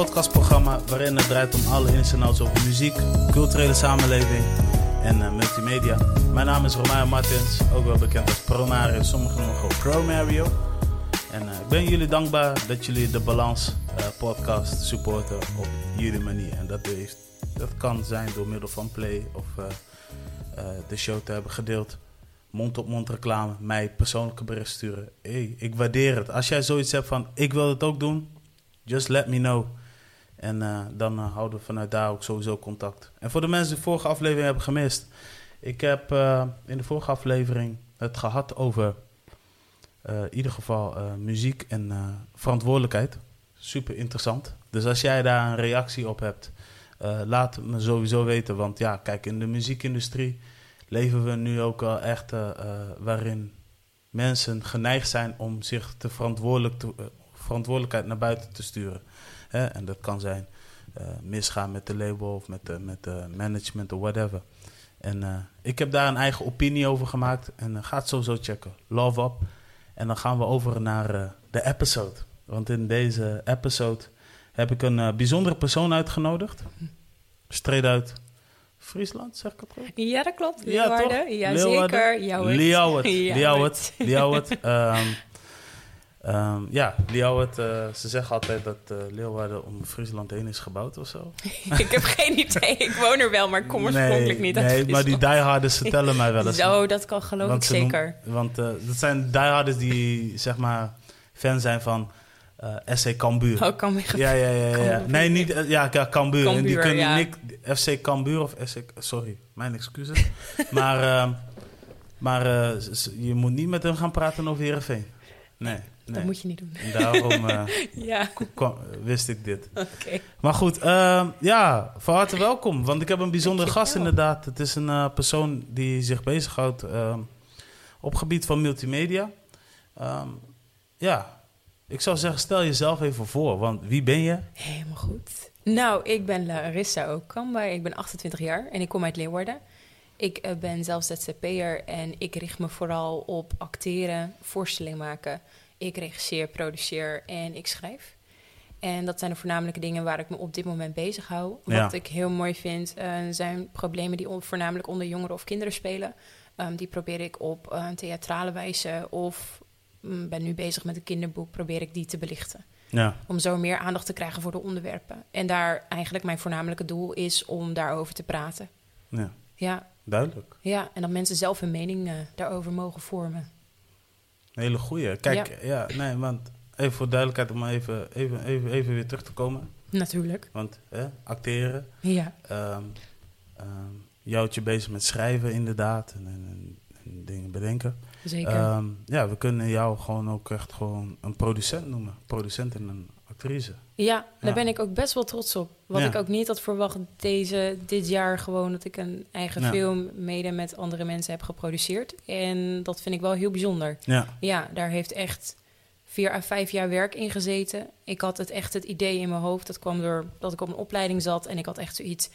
podcastprogramma waarin het draait om alle ins en outs over muziek, culturele samenleving en eh, multimedia. Mijn naam is Romain Martins, ook wel bekend als Promario, sommigen noemen gewoon Promario. En eh, ik ben jullie dankbaar dat jullie de Balans eh, podcast supporten op jullie manier. En dat, heeft, dat kan zijn door middel van Play of de show te hebben gedeeld. Mond-op-mond reclame, mij persoonlijke bericht sturen. Hey, ik waardeer het. Als jij zoiets hebt van, ik wil het ook doen, just let me know. En eh, dan eh, houden we vanuit daar ook sowieso contact. En voor de mensen die de vorige aflevering hebben gemist. Ik heb eh, in de vorige aflevering het gehad over in ieder geval muziek en verantwoordelijkheid. Super interessant. Dus als jij daar een reactie op hebt, laat me sowieso weten. Want ja, kijk, in de muziekindustrie leven we nu ook wel echt waarin mensen geneigd zijn om zich te verantwoordelijk te, verantwoordelijkheid naar buiten te sturen. Hè? En dat kan zijn eh, misgaan met de label of met de, met de management of whatever. En eh, ik heb daar een eigen opinie over gemaakt en uh, ga het sowieso checken. Love up. En dan gaan we over naar eh, de episode. Want in deze episode heb ik een eh, bijzondere persoon uitgenodigd. Straight uit Friesland, zeg ik het goed? Ja, dat klopt. Ja? Leeuwarden. Ja, Leeuwarden. zeker. Jouwert. Jouwert. Liauwert. Ehm, ja, Liauwert. eh, ze zeggen altijd dat eh, Leeuwarden om Friesland heen is gebouwd of zo. ik heb geen idee. Ik woon er wel, maar ik kom oorspronkelijk niet uit Nee, maar die dieharders vertellen mij wel eens. Zo, dat kan geloof Want ik noem- zeker. want eh, dat zijn dieharders die, zeg maar, fan zijn van SC Cambuur. Oh, me Ja, ja, ja. ja. Cambuur. Nee, niet... ja, Cambuur. en die Cambuur, kunnen ja. FC Cambuur of SC... Sorry, mijn excuses. maar ehm, maar je moet niet met hem gaan praten over Heerenveen. Nee, Dat moet je niet doen. En daarom eh, Ja, kwam- wist ik dit. oké. Maar goed, ehm, ja, van harte welkom. Want ik heb een bijzondere gast inderdaad. Het is een eh, persoon die zich bezighoudt ehm op gebied van multimedia. Ehm, ja, ik zou zeggen, stel jezelf even voor. Want wie ben je? Helemaal goed. Nou, ik ben Larissa Okamba. Ik ben 28 jaar en ik kom uit Leeuwarden. Ik eh, ben zelf ZZP'er en ik richt me vooral op acteren, voorstelling maken. Ik regisseer, produceer en ik schrijf. En dat zijn de voornamelijke dingen waar ik me op dit moment bezig hou. Wat Ja. ik heel mooi vind, eh, zijn problemen die on- voornamelijk onder jongeren of kinderen spelen. Ehm, die probeer ik op eh, theatrale wijze of mm, ben nu bezig met een kinderboek, probeer ik die te belichten Ja, om zo meer aandacht te krijgen voor de onderwerpen. En daar eigenlijk mijn voornamelijke doel is om daarover te praten. ja Ja, duidelijk. ja en dat mensen zelf hun mening eh, daarover mogen vormen. Een hele goeie. Kijk, ja. nee, want even voor duidelijkheid om even, even, even, even weer terug te komen. Natuurlijk. Want hè, acteren, Ja, houdt je bezig met schrijven inderdaad en, en, en- en dingen bedenken. zeker. Ehm, ja, we kunnen jou gewoon ook echt gewoon een producent noemen. Producent en een actrice. ja, daar ben ik ook best wel trots op. Wat ik ook niet had verwacht deze, dit jaar gewoon... dat ik een eigen film mede met andere mensen heb geproduceerd. En dat vind ik wel heel bijzonder. Ja, Ja, daar heeft echt vier à vijf jaar werk in gezeten. Ik had het echt het idee in mijn hoofd. Dat kwam door dat ik op een opleiding zat. En ik had echt zoiets.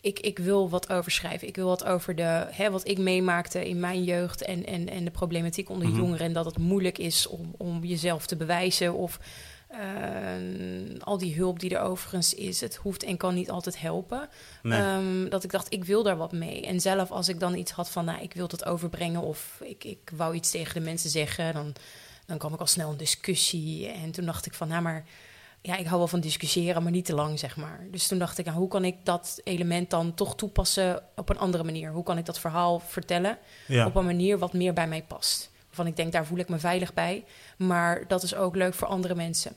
Ik, ik wil wat over schrijven. Ik wil wat over de, hè, wat ik meemaakte in mijn jeugd. En, en, en de problematiek onder Mhm. jongeren. En dat het moeilijk is om, om jezelf te bewijzen. Of eh, al die hulp die er overigens is. Het hoeft en kan niet altijd helpen. nee. Ehm, dat ik dacht, ik wil daar wat mee. En zelf als ik dan iets had van, nou, ik wil dat overbrengen... of ik, ik wou iets tegen de mensen zeggen... dan, dan kwam ik al snel in discussie. En toen dacht ik van, nou, maar... ja, ik hou wel van discussiëren, maar niet te lang, zeg maar. Dus toen dacht ik, nou, hoe kan ik dat element dan toch toepassen op een andere manier? Hoe kan ik dat verhaal vertellen ja. op een manier wat meer bij mij past? Waarvan ik denk, daar voel ik me veilig bij. Maar dat is ook leuk voor andere mensen.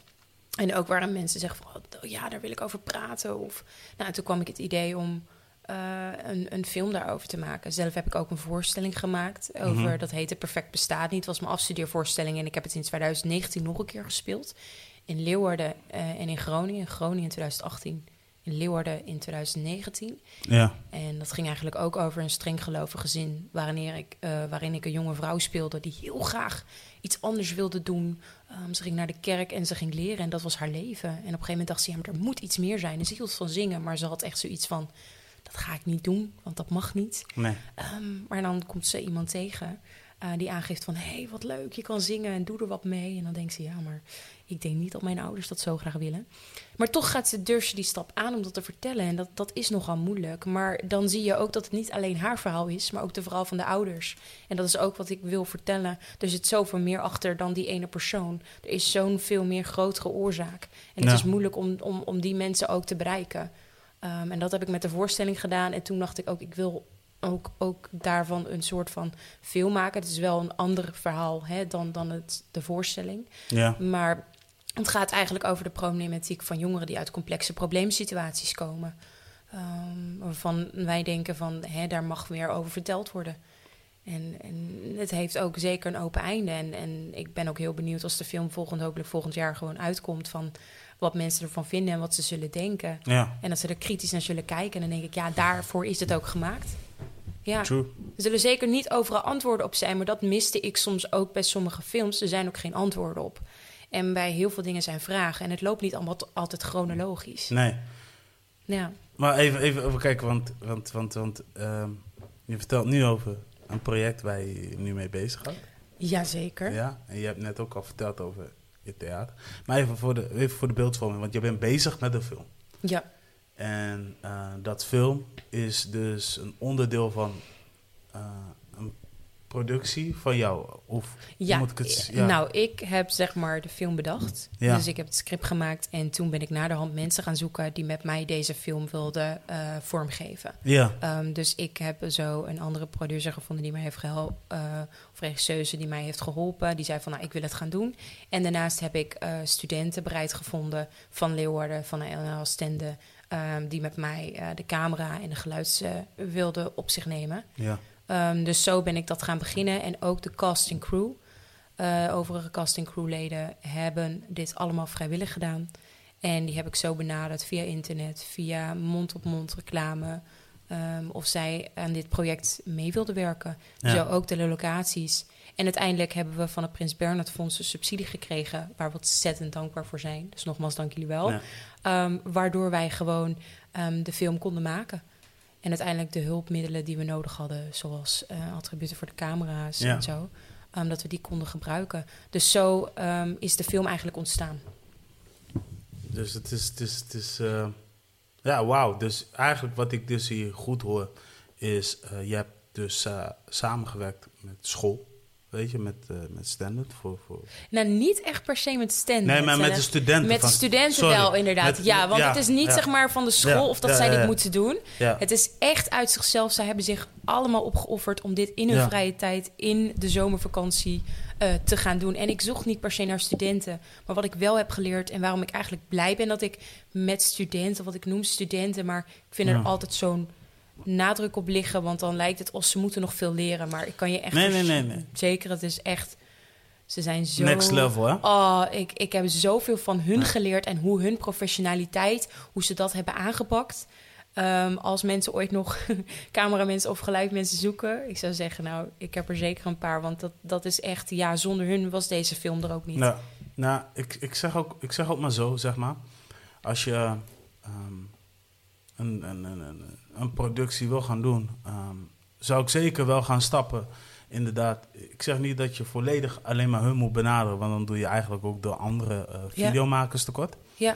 En ook waarin mensen zeggen van, oh, ja, daar wil ik over praten. Of, nou, toen kwam ik het idee om eh, een, een film daarover te maken. Zelf heb ik ook een voorstelling gemaakt over, Mhm. dat heette Perfect Bestaat Niet. Het was mijn afstudeervoorstelling en ik heb het in 2019 nog een keer gespeeld. In Leeuwarden eh, en in Groningen. In Groningen in 2018, in Leeuwarden in 2019. ja. En dat ging eigenlijk ook over een streng gelovig gezin... Waarin ik, eh, waarin ik een jonge vrouw speelde die heel graag iets anders wilde doen. Ehm, ze ging naar de kerk en ze ging leren en dat was haar leven. En op een gegeven moment dacht ze, ja, maar er moet iets meer zijn. En ze hield van zingen, maar ze had echt zoiets van... dat ga ik niet doen, want dat mag niet. Nee. Ehm, maar dan komt ze iemand tegen eh, die aangeeft van... hé, hey, wat leuk, je kan zingen en doe er wat mee. En dan denkt ze, ja, maar ik denk niet dat mijn ouders dat zo graag willen. Maar toch gaat ze, durft ze die stap aan om dat te vertellen. En dat, dat is nogal moeilijk. Maar dan zie je ook dat het niet alleen haar verhaal is... maar ook de verhaal van de ouders. En dat is ook wat ik wil vertellen. Er zit zoveel meer achter dan die ene persoon. Er is zo'n veel meer grotere oorzaak. En het Ja. is moeilijk om, om, om die mensen ook te bereiken. Ehm, en dat heb ik met de voorstelling gedaan. En toen dacht ik ook, ik wil ook, ook daarvan een soort van film maken. Het is wel een ander verhaal hè, dan, dan het, de voorstelling. Ja, Maar het gaat eigenlijk over de problematiek van jongeren die uit complexe probleemsituaties komen. Ehm, waarvan wij denken van, hè, daar mag meer over verteld worden. En, en het heeft ook zeker een open einde. En, en ik ben ook heel benieuwd als de film volgend, hopelijk volgend jaar gewoon uitkomt... van wat mensen ervan vinden en wat ze zullen denken. ja, En dat ze er kritisch naar zullen kijken. En dan denk ik, ja, daarvoor is het ook gemaakt. Ja, true. er zullen zeker niet overal antwoorden op zijn, maar dat miste ik soms ook bij sommige films. Er zijn ook geen antwoorden op. En bij heel veel dingen zijn vragen. En het loopt niet allemaal altijd chronologisch. Nee. Ja, Maar even, even over kijken, want, want, want, want ehm, je vertelt nu over een project waar je nu mee bezig gaat. jazeker. Ja, en je hebt net ook al verteld over je theater. Maar even voor de, even voor de beeldvorming, want je bent bezig met een film. Ja, En eh, dat film is dus een onderdeel van eh, productie van jou. Of ja. moet ik het... Ja, nou, ik heb zeg maar de film bedacht. Ja. Dus ik heb het script gemaakt. En toen ben ik naar de hand mensen gaan zoeken die met mij deze film wilden eh, vormgeven. ja, Ehm, dus ik heb zo een andere producer gevonden die mij heeft geholpen, of regisseuse die mij heeft geholpen. Die zei van, nou, ik wil het gaan doen. En daarnaast heb ik eh, studenten bereid gevonden van Leeuwarden, van de LNL Stende, ehm, die met mij eh, de camera en de geluids wilden op zich nemen. ja, Ehm, dus zo ben ik dat gaan beginnen. En ook de casting crew, eh, overige casting crewleden, hebben dit allemaal vrijwillig gedaan. En die heb ik zo benaderd via internet, via mond-op-mond reclame. ehm, of zij aan dit project mee wilden werken. Ja. Zo ook de locaties. En uiteindelijk hebben we van het Prins Bernhard Fonds een subsidie gekregen... waar we ontzettend dankbaar voor zijn. Dus nogmaals, dank jullie wel. Ja. Ehm, waardoor wij gewoon de film konden maken. En uiteindelijk de hulpmiddelen die we nodig hadden... zoals eh, attributen voor de camera's Ja. en zo... ehm, dat we die konden gebruiken. Dus zo ehm, is de film eigenlijk ontstaan. Dus het is, het is, het is eh, ja, wauw. Dus eigenlijk wat ik dus hier goed hoor, is eh, je hebt dus samengewerkt met school, weet je, met, eh met Standard voor, voor... Nou, niet echt per se met stand. Nee, maar met de studenten Met de studenten Sorry. wel, inderdaad. Met- ja, want ja, het is niet ja. zeg maar van de school Ja, of dat zij dit moeten doen. Het is echt uit zichzelf. Zij hebben zich allemaal opgeofferd om dit in hun vrije tijd, in de zomervakantie, eh, te gaan doen. En ik zocht niet per se naar studenten. Maar wat ik wel heb geleerd en waarom ik eigenlijk blij ben dat ik met studenten, wat ik noem studenten, maar ik vind er altijd zo'n nadruk op liggen. Want dan lijkt het als ze moeten nog veel leren. Maar ik kan je echt Nee, nee, nee, nee. zeker, het is echt. Ze zijn zo. next level, hè? Oh, ik, ik heb zoveel van hun geleerd en hoe hun professionaliteit, hoe ze dat hebben aangepakt. Ehm, als mensen ooit nog cameramensen of geluidmensen zoeken, ik zou zeggen, nou, ik heb er zeker een paar, want dat, dat is echt, ja, zonder hun was deze film er ook niet. Nou, nou ik, ik, zeg ook, ik zeg ook maar zo, zeg maar. Als je ehm, een, een, een, een, een productie wil gaan doen, ehm, zou ik zeker wel gaan stappen. Inderdaad, ik zeg niet dat je volledig alleen maar hun moet benaderen, want dan doe je eigenlijk ook de andere Ja. videomakers tekort. Ja,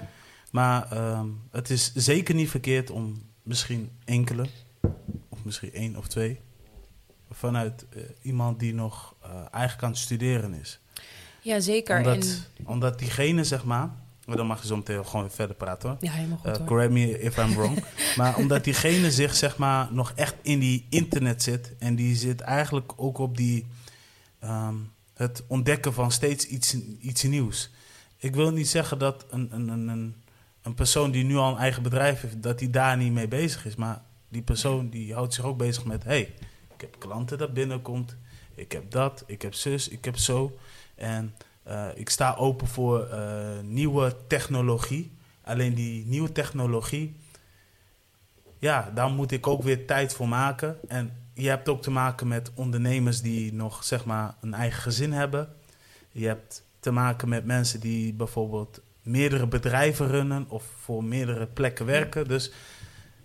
Maar ehm, het is zeker niet verkeerd om misschien enkele, of misschien één of twee, vanuit eh, iemand die nog eh, eigenlijk aan het studeren is ja zeker. omdat, en, omdat diegene, zeg maar... Maar dan mag je zo meteen gewoon weer verder praten hoor. ja, helemaal goed Uh, hoor. correct me if I'm wrong. maar omdat diegene zich zeg maar nog echt in die internet zit. En die zit eigenlijk ook op die... ehm, het ontdekken van steeds iets, iets nieuws. Ik wil niet zeggen dat een, een, een, een, een persoon die nu al een eigen bedrijf heeft... dat die daar niet mee bezig is. Maar die persoon die houdt zich ook bezig met... hey, ik heb klanten dat binnenkomt. Ik heb dat, ik heb zus, ik heb zo. En eh, ik sta open voor eh, nieuwe technologie. Alleen die nieuwe technologie, ja, daar moet ik ook weer tijd voor maken. En je hebt ook te maken met ondernemers die nog, zeg maar, een eigen gezin hebben. Je hebt te maken met mensen die bijvoorbeeld meerdere bedrijven runnen of voor meerdere plekken werken. Dus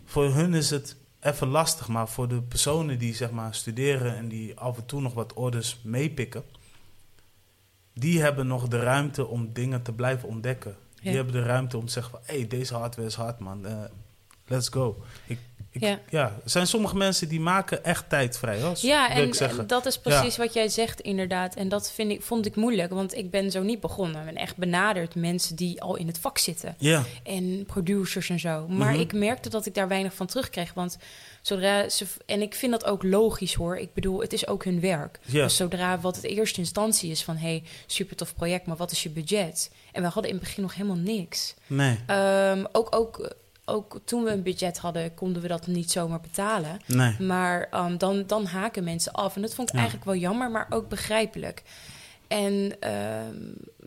voor hun is het even lastig. Maar voor de personen die zeg maar studeren en die af en toe nog wat orders meepikken, die hebben nog de ruimte om dingen te blijven ontdekken. Die hebben de ruimte om te zeggen van, hé, hey, deze hardware is hard, man. Eh, let's go. Ik, ik, ja. Ja. er zijn sommige mensen die maken echt tijd vrij. Ja, en dat is precies wat jij zegt, inderdaad. En dat vind ik, vond ik moeilijk, want ik ben zo niet begonnen. Ik ben echt benaderd mensen die al in het vak zitten. Ja, En producers en zo. Maar Mhm. ik merkte dat ik daar weinig van terugkreeg. Want zodra ze. En ik vind dat ook logisch hoor. Ik bedoel, het is ook hun werk. ja, Dus zodra wat het eerste instantie is van... hey, super tof project, maar wat is je budget? En we hadden in het begin nog helemaal niks. nee, Ehm, ook, ook, ook toen we een budget hadden, konden we dat niet zomaar betalen. nee. Maar ehm, dan, dan haken mensen af. En dat vond ik Ja. eigenlijk wel jammer, maar ook begrijpelijk. En, ehm,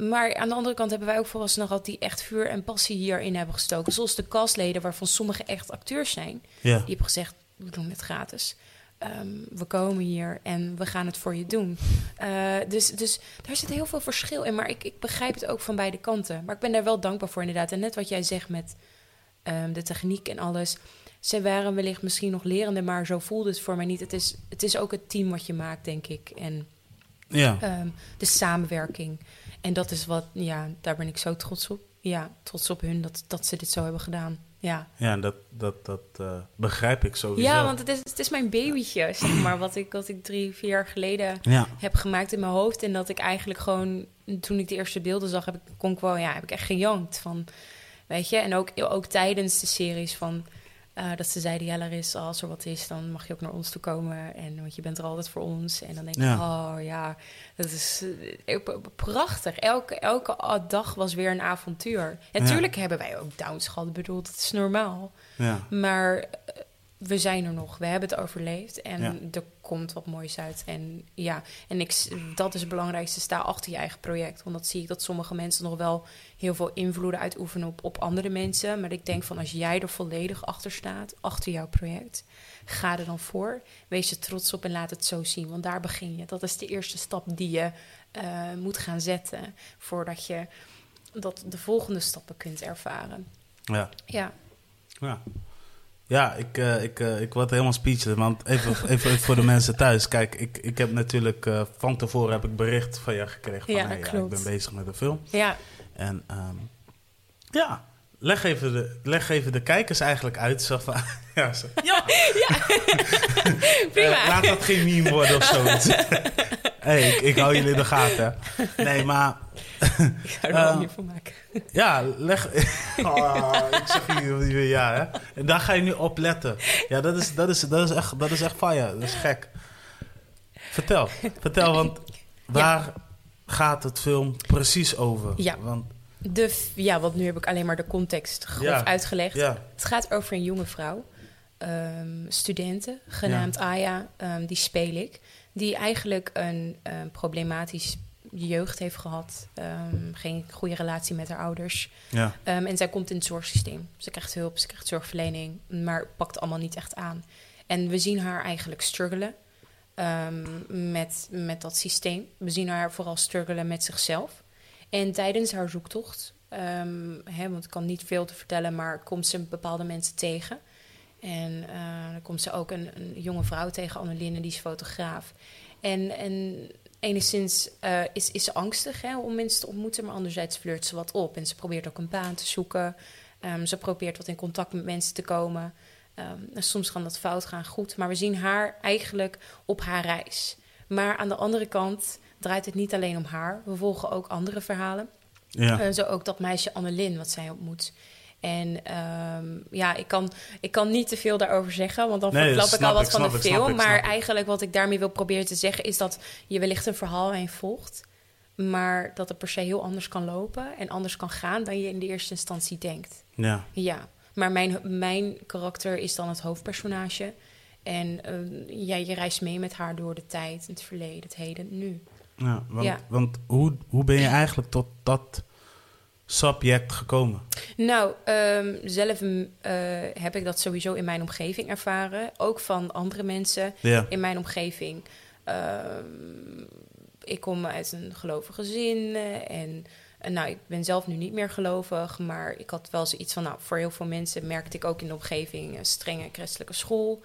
maar aan de andere kant hebben wij ook vooralsnog gehad die echt vuur en passie hierin hebben gestoken. Zoals de castleden, waarvan sommige echt acteurs zijn. Ja, Die hebben gezegd, we doen het gratis. Ehm, we komen hier en we gaan het voor je doen. Eh, dus, dus daar zit heel veel verschil in. Maar ik, ik begrijp het ook van beide kanten. Maar ik ben daar wel dankbaar voor inderdaad. En net wat jij zegt met ehm, de techniek en alles. Ze waren wellicht misschien nog lerende, maar zo voelde het voor mij niet. Het is, het is ook het team wat je maakt, denk ik. En ja. ehm, de samenwerking. En dat is wat, ja, daar ben ik zo trots op. Ja, trots op hun dat, dat ze dit zo hebben gedaan. Ja, Ja, dat, dat, dat eh, begrijp ik sowieso. ja want het is, het is mijn babytje, zeg maar. Wat ik, wat ik drie, vier jaar geleden Ja, heb gemaakt in mijn hoofd. En dat ik eigenlijk gewoon, toen ik de eerste beelden zag, heb ik, kon ik wel, ja, heb ik echt gejankt van, weet je. En ook, ook tijdens de series van, eh, dat ze zeiden, ja Larissa, als er wat is, dan mag je ook naar ons toe komen. En, want je bent er altijd voor ons. En dan denk ik, oh ja, dat is eh, prachtig. Elke, elke dag was weer een avontuur. Ja. Natuurlijk hebben wij ook downs gehad, bedoel, dat is normaal. ja, Maar we zijn er nog. We hebben het overleefd. En Ja. er komt wat moois uit. En ja, en ik, dat is het belangrijkste. Sta achter je eigen project. Want dat zie ik dat sommige mensen nog wel heel veel invloeden uitoefenen op, op andere mensen. Maar ik denk van als jij er volledig achter staat, achter jouw project, ga er dan voor. Wees er trots op en laat het zo zien. Want daar begin je. Dat is de eerste stap die je eh, moet gaan zetten. Voordat je dat de volgende stappen kunt ervaren. ja. Ja. Ja, ja ik, eh, ik, eh, ik word helemaal speechless. Want even, even voor de mensen thuis. Kijk, ik, ik heb natuurlijk eh, van tevoren heb ik bericht van je gekregen. Van, Ja, hey, ik ben bezig met een film. Ja, En ehm, ja, leg even, de, leg even de kijkers eigenlijk uit. Zo van, ja, zo, ja. prima. Eh, laat dat geen meme worden of zoiets. hey, ik, ik hou jullie in de gaten. Nee, maar Ik ga er wel meer van maken. Ja, leg. Oh, ik zeg hier ja, hè? En daar ga je nu op letten. Ja, dat is, dat is, dat is, echt, dat is echt fire. Dat is gek. Vertel, vertel, want waar gaat het film precies over? Ja. Want, De, f- ja, want nu heb ik alleen maar de context grof Ja. uitgelegd. ja, Het gaat over een jonge vrouw, ehm, studenten, genaamd Aya, ehm, die speel ik. Die eigenlijk een ehm, problematisch jeugd heeft gehad. ehm, geen goede relatie met haar ouders. ja, Ehm, en zij komt in het zorgsysteem. Ze krijgt hulp, ze krijgt zorgverlening, maar pakt allemaal niet echt aan. En we zien haar eigenlijk struggelen ehm, met, met dat systeem. We zien haar vooral struggelen met zichzelf. En tijdens haar zoektocht, hè, want ik kan niet veel te vertellen, maar komt ze bepaalde mensen tegen. En eh, dan komt ze ook een, een jonge vrouw tegen, Anneline, die is fotograaf. En, en enigszins eh, is, is ze angstig hè, om mensen te ontmoeten, maar anderzijds flirt ze wat op. En ze probeert ook een baan te zoeken. Ehm, ze probeert wat in contact met mensen te komen. Ehm, en soms kan dat fout gaan goed, maar we zien haar eigenlijk op haar reis. Maar aan de andere kant draait het niet alleen om haar. We volgen ook andere verhalen. ja. En zo ook dat meisje Annelien, wat zij ontmoet. En ehm, ja, ik kan, ik kan niet te veel daarover zeggen, want dan Nee, verklap ik al wat ik, van de ik, film. ik, maar eigenlijk wat ik daarmee wil proberen te zeggen, is dat je wellicht een verhaal heen volgt, maar dat het per se heel anders kan lopen en anders kan gaan dan je in de eerste instantie denkt. ja. Ja, maar mijn, mijn karakter is dan het hoofdpersonage. En eh, ja, je reist mee met haar door de tijd, het verleden, het heden, nu. ja want Ja. want hoe, hoe ben je eigenlijk tot dat subject gekomen? Nou, ehm, zelf mm, eh, heb ik dat sowieso in mijn omgeving ervaren. Ook van andere mensen Ja, in mijn omgeving. Ehm, ik kom uit een gelovig gezin eh, en En nou, ik ben zelf nu niet meer gelovig, maar ik had wel zoiets van, nou, voor heel veel mensen merkte ik ook in de omgeving een strenge christelijke school.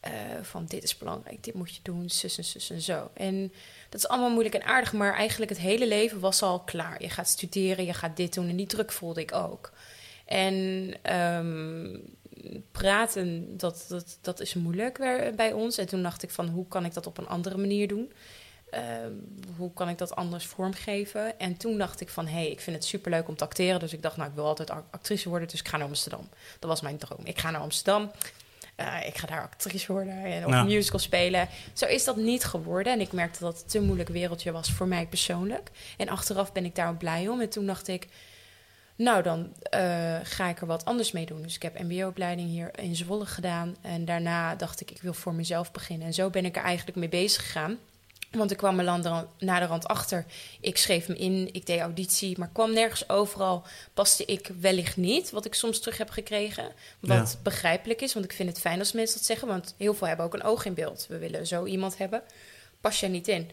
Eh, van dit is belangrijk, dit moet je doen, zus en zus en zo. En dat is allemaal moeilijk en aardig, maar eigenlijk het hele leven was al klaar. Je gaat studeren, je gaat dit doen en die druk voelde ik ook. En ehm, praten, dat, dat, dat is moeilijk bij- ons. En toen dacht ik van, hoe kan ik dat op een andere manier doen? Ehm, hoe kan ik dat anders vormgeven? En toen dacht ik van, hé, hey, ik vind het superleuk om te acteren. Dus ik dacht, nou, ik wil altijd ac- actrice worden, dus ik ga naar Amsterdam. Dat was mijn droom. Ik ga naar Amsterdam. Eh, ik ga daar actrice worden en of Ja. musical spelen. Zo is dat niet geworden. En ik merkte dat het een te moeilijk wereldje was voor mij persoonlijk. En achteraf ben ik daar ook blij om. En toen dacht ik, nou dan eh, ga ik er wat anders mee doen. Dus ik heb mbo-opleiding hier in Zwolle gedaan. En daarna dacht ik, ik wil voor mezelf beginnen. En zo ben ik er eigenlijk mee bezig gegaan. Want ik kwam er lander- na de rand achter. Ik schreef me in, ik deed auditie, maar kwam nergens overal. Paste ik wellicht niet, wat ik soms terug heb gekregen. Wat Ja. begrijpelijk is, want ik vind het fijn als mensen dat zeggen. Want heel veel hebben ook een oog in beeld. We willen zo iemand hebben. Pas je er niet in.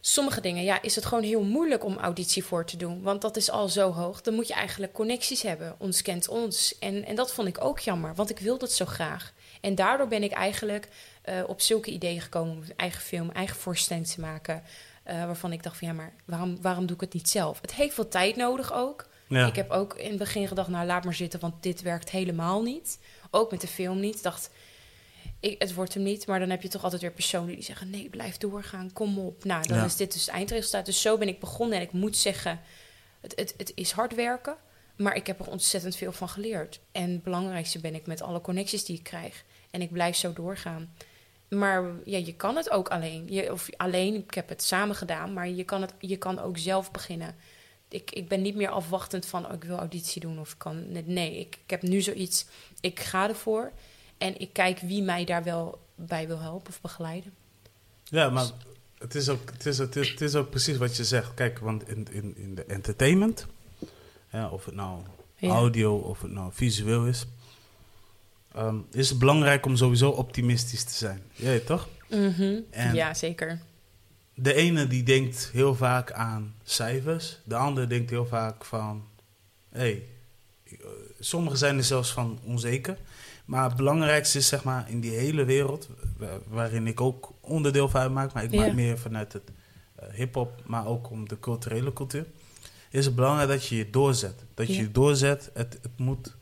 Sommige dingen, ja, is het gewoon heel moeilijk om auditie voor te doen. Want dat is al zo hoog. Dan moet je eigenlijk connecties hebben. Ons kent ons. En, en dat vond ik ook jammer, want ik wilde het zo graag. En daardoor ben ik eigenlijk eh, op zulke ideeën gekomen om een eigen film, eigen voorstelling te maken. eh, waarvan ik dacht van ja, maar waarom, waarom doe ik het niet zelf? Het heeft veel tijd nodig ook. Ja. Ik heb ook in het begin gedacht, nou laat maar zitten, want dit werkt helemaal niet. Ook met de film niet. Ik dacht, ik, het wordt hem niet. Maar dan heb je toch altijd weer personen die zeggen, nee, blijf doorgaan, kom op. Nou, dan Ja. is dit dus het eindresultaat. Dus zo ben ik begonnen en ik moet zeggen, het, het, het is hard werken. Maar ik heb er ontzettend veel van geleerd. En het belangrijkste ben ik met alle connecties die ik krijg. En ik blijf zo doorgaan. Maar ja, je kan het ook alleen. Je, of alleen, ik heb het samen gedaan, maar je kan, het, je kan ook zelf beginnen. Ik, ik ben niet meer afwachtend van, oh, ik wil auditie doen of ik kan... Nee, ik, ik heb nu zoiets, ik ga ervoor. En ik kijk wie mij daar wel bij wil helpen of begeleiden. Ja, maar het is, ook, het, is, het, is, het is ook precies wat je zegt. Kijk, want in, in, in de entertainment, ja, of het nou Ja. audio of het nou visueel is, ehm, is het belangrijk om sowieso optimistisch te zijn. Ja, toch? Mhm. Ja, zeker. De ene die denkt heel vaak aan cijfers, de andere denkt heel vaak van, hé, hey, sommigen zijn er zelfs van onzeker. Maar het belangrijkste is zeg maar in die hele wereld, wa- waarin ik ook onderdeel van uitmaak, maar ik Ja. maak meer vanuit het eh, hip-hop, maar ook om de culturele cultuur, is het belangrijk dat je je doorzet. Dat je je doorzet, het, het, moet,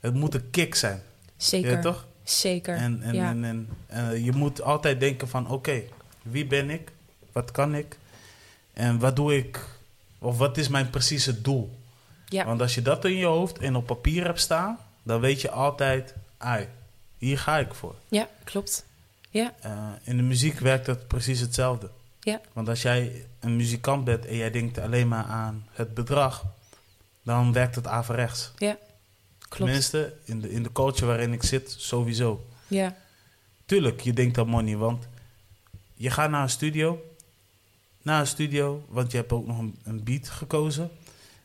het moet een kick zijn. Zeker. Ja, toch? Zeker. En, en, ja. en, en eh, je moet altijd denken van, oké, wie ben ik? Wat kan ik? En wat doe ik? Of wat is mijn precieze doel? ja. Want als je dat in je hoofd en op papier hebt staan, dan weet je altijd, ai, hier ga ik voor. ja, klopt. Ja, Eh, in de muziek werkt dat precies hetzelfde. Ja. Want als jij een muzikant bent en jij denkt alleen maar aan het bedrag, dan werkt het averechts. Klopt. Tenminste, in de, in de culture waarin ik zit, sowieso. Ja, Tuurlijk, je denkt aan money, want je gaat naar een studio. Naar een studio, want je hebt ook nog een, een beat gekozen.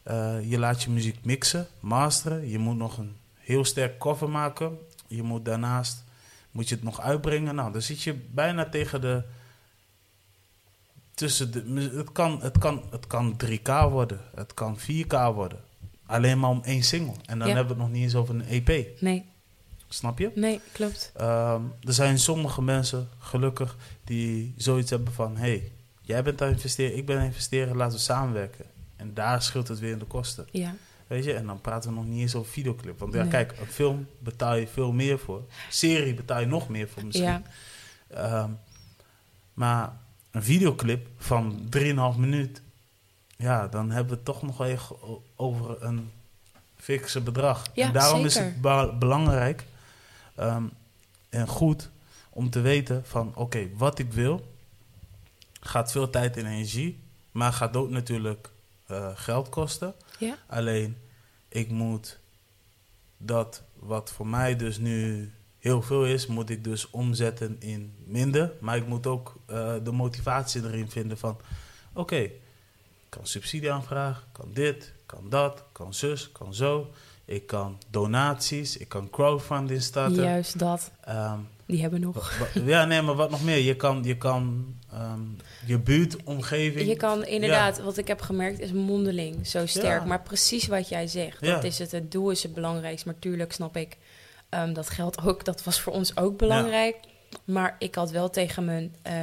Eh, je laat je muziek mixen, masteren. Je moet nog een heel sterk cover maken. Je moet daarnaast moet je het nog uitbrengen. Nou, dan zit je bijna tegen de. Tussen de het, kan, het, kan, het kan 3K worden, het kan 4K worden. Alleen maar om één single. En dan Ja. hebben we het nog niet eens over een EP. nee, Snap je? nee, klopt. Ehm, er zijn sommige mensen, gelukkig, die zoiets hebben van... hey, jij bent aan het investeren, ik ben aan het investeren, laten we samenwerken. En daar scheelt het weer in de kosten. Ja, Weet je, en dan praten we nog niet eens over videoclip. Want ja, Nee. kijk, een film betaal je veel meer voor. Serie betaal je nog meer voor misschien. ja, Ehm, maar een videoclip van 3,5 minuut... ja, dan hebben we het toch nog o- over een fikse bedrag. Ja, en daarom is het belangrijk ehm, en goed om te weten van... oké, wat ik wil gaat veel tijd en energie... maar gaat ook natuurlijk eh, geld kosten. ja, Alleen, ik moet dat wat voor mij dus nu heel veel is, moet ik dus omzetten in minder. Maar ik moet ook eh, de motivatie erin vinden van... Oké, kan subsidie aanvragen, kan dit, kan dat, kan zus, kan zo. Ik kan donaties, ik kan crowdfunding starten. juist dat. Ehm, Die hebben nog. ja, nee, maar wat nog meer? Je kan, je kan ehm, je buurtomgeving. Je kan inderdaad, wat ik heb gemerkt, is mondeling zo sterk. Ja. Maar precies wat jij zegt, Ja. dat is het. Het doel is het belangrijkst. Maar tuurlijk snap ik, ehm, dat geldt ook. Dat was voor ons ook belangrijk. Maar ik had wel tegen mijn, eh,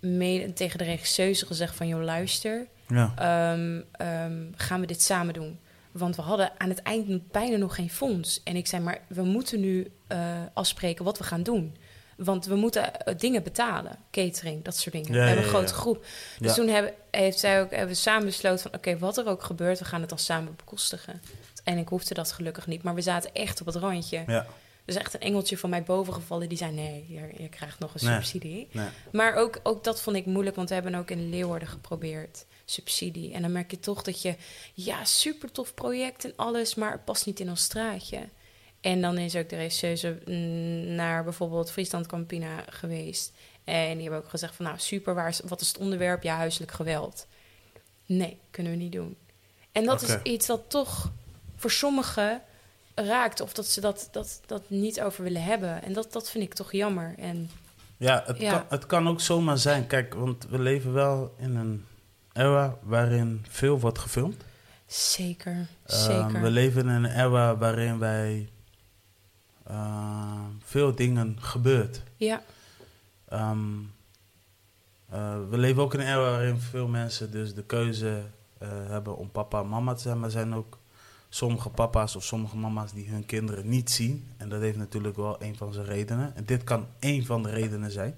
mede, tegen de regisseuse gezegd van, joh, luister, Ja, ehm, ehm, gaan we dit samen doen? Want we hadden aan het eind bijna nog geen fonds. En ik zei, maar we moeten nu eh, afspreken wat we gaan doen. Want we moeten eh, dingen betalen, catering, dat soort dingen. Ja, we hebben ja, een grote groep. Dus toen hebben, heeft zij ook, hebben we samen besloten van... oké, wat er ook gebeurt, we gaan het dan samen bekostigen. En ik hoefde dat gelukkig niet, maar we zaten echt op het randje. ja, Dus echt een engeltje van mij boven gevallen die zei... nee, je, je krijgt nog een Nee. subsidie. nee. Maar ook, ook dat vond ik moeilijk, want we hebben ook in Leeuwarden geprobeerd subsidie. En dan merk je toch dat je, ja, super tof project en alles, maar het past niet in ons straatje. En dan is ook de regisseuse naar bijvoorbeeld Friesland Campina geweest. En die hebben ook gezegd van, nou super, waar is, wat is het onderwerp? Ja, huiselijk geweld. Nee, kunnen we niet doen. En dat is iets dat toch voor sommigen raakt. Of dat ze dat, dat, dat niet over willen hebben. En dat, dat vind ik toch jammer. En Ja, het, Ja. Kan, het kan ook zomaar zijn. Kijk, want we leven wel in een era waarin veel wordt gefilmd. zeker, Ehm, zeker. we leven in een era waarin wij eh, veel dingen gebeurt. Ja, Ehm, eh, we leven ook in een era waarin veel mensen dus de keuze eh, hebben om papa en mama te zijn. Maar er zijn ook sommige papa's of sommige mama's die hun kinderen niet zien. En dat heeft natuurlijk wel een van zijn redenen. En dit kan één van de redenen zijn.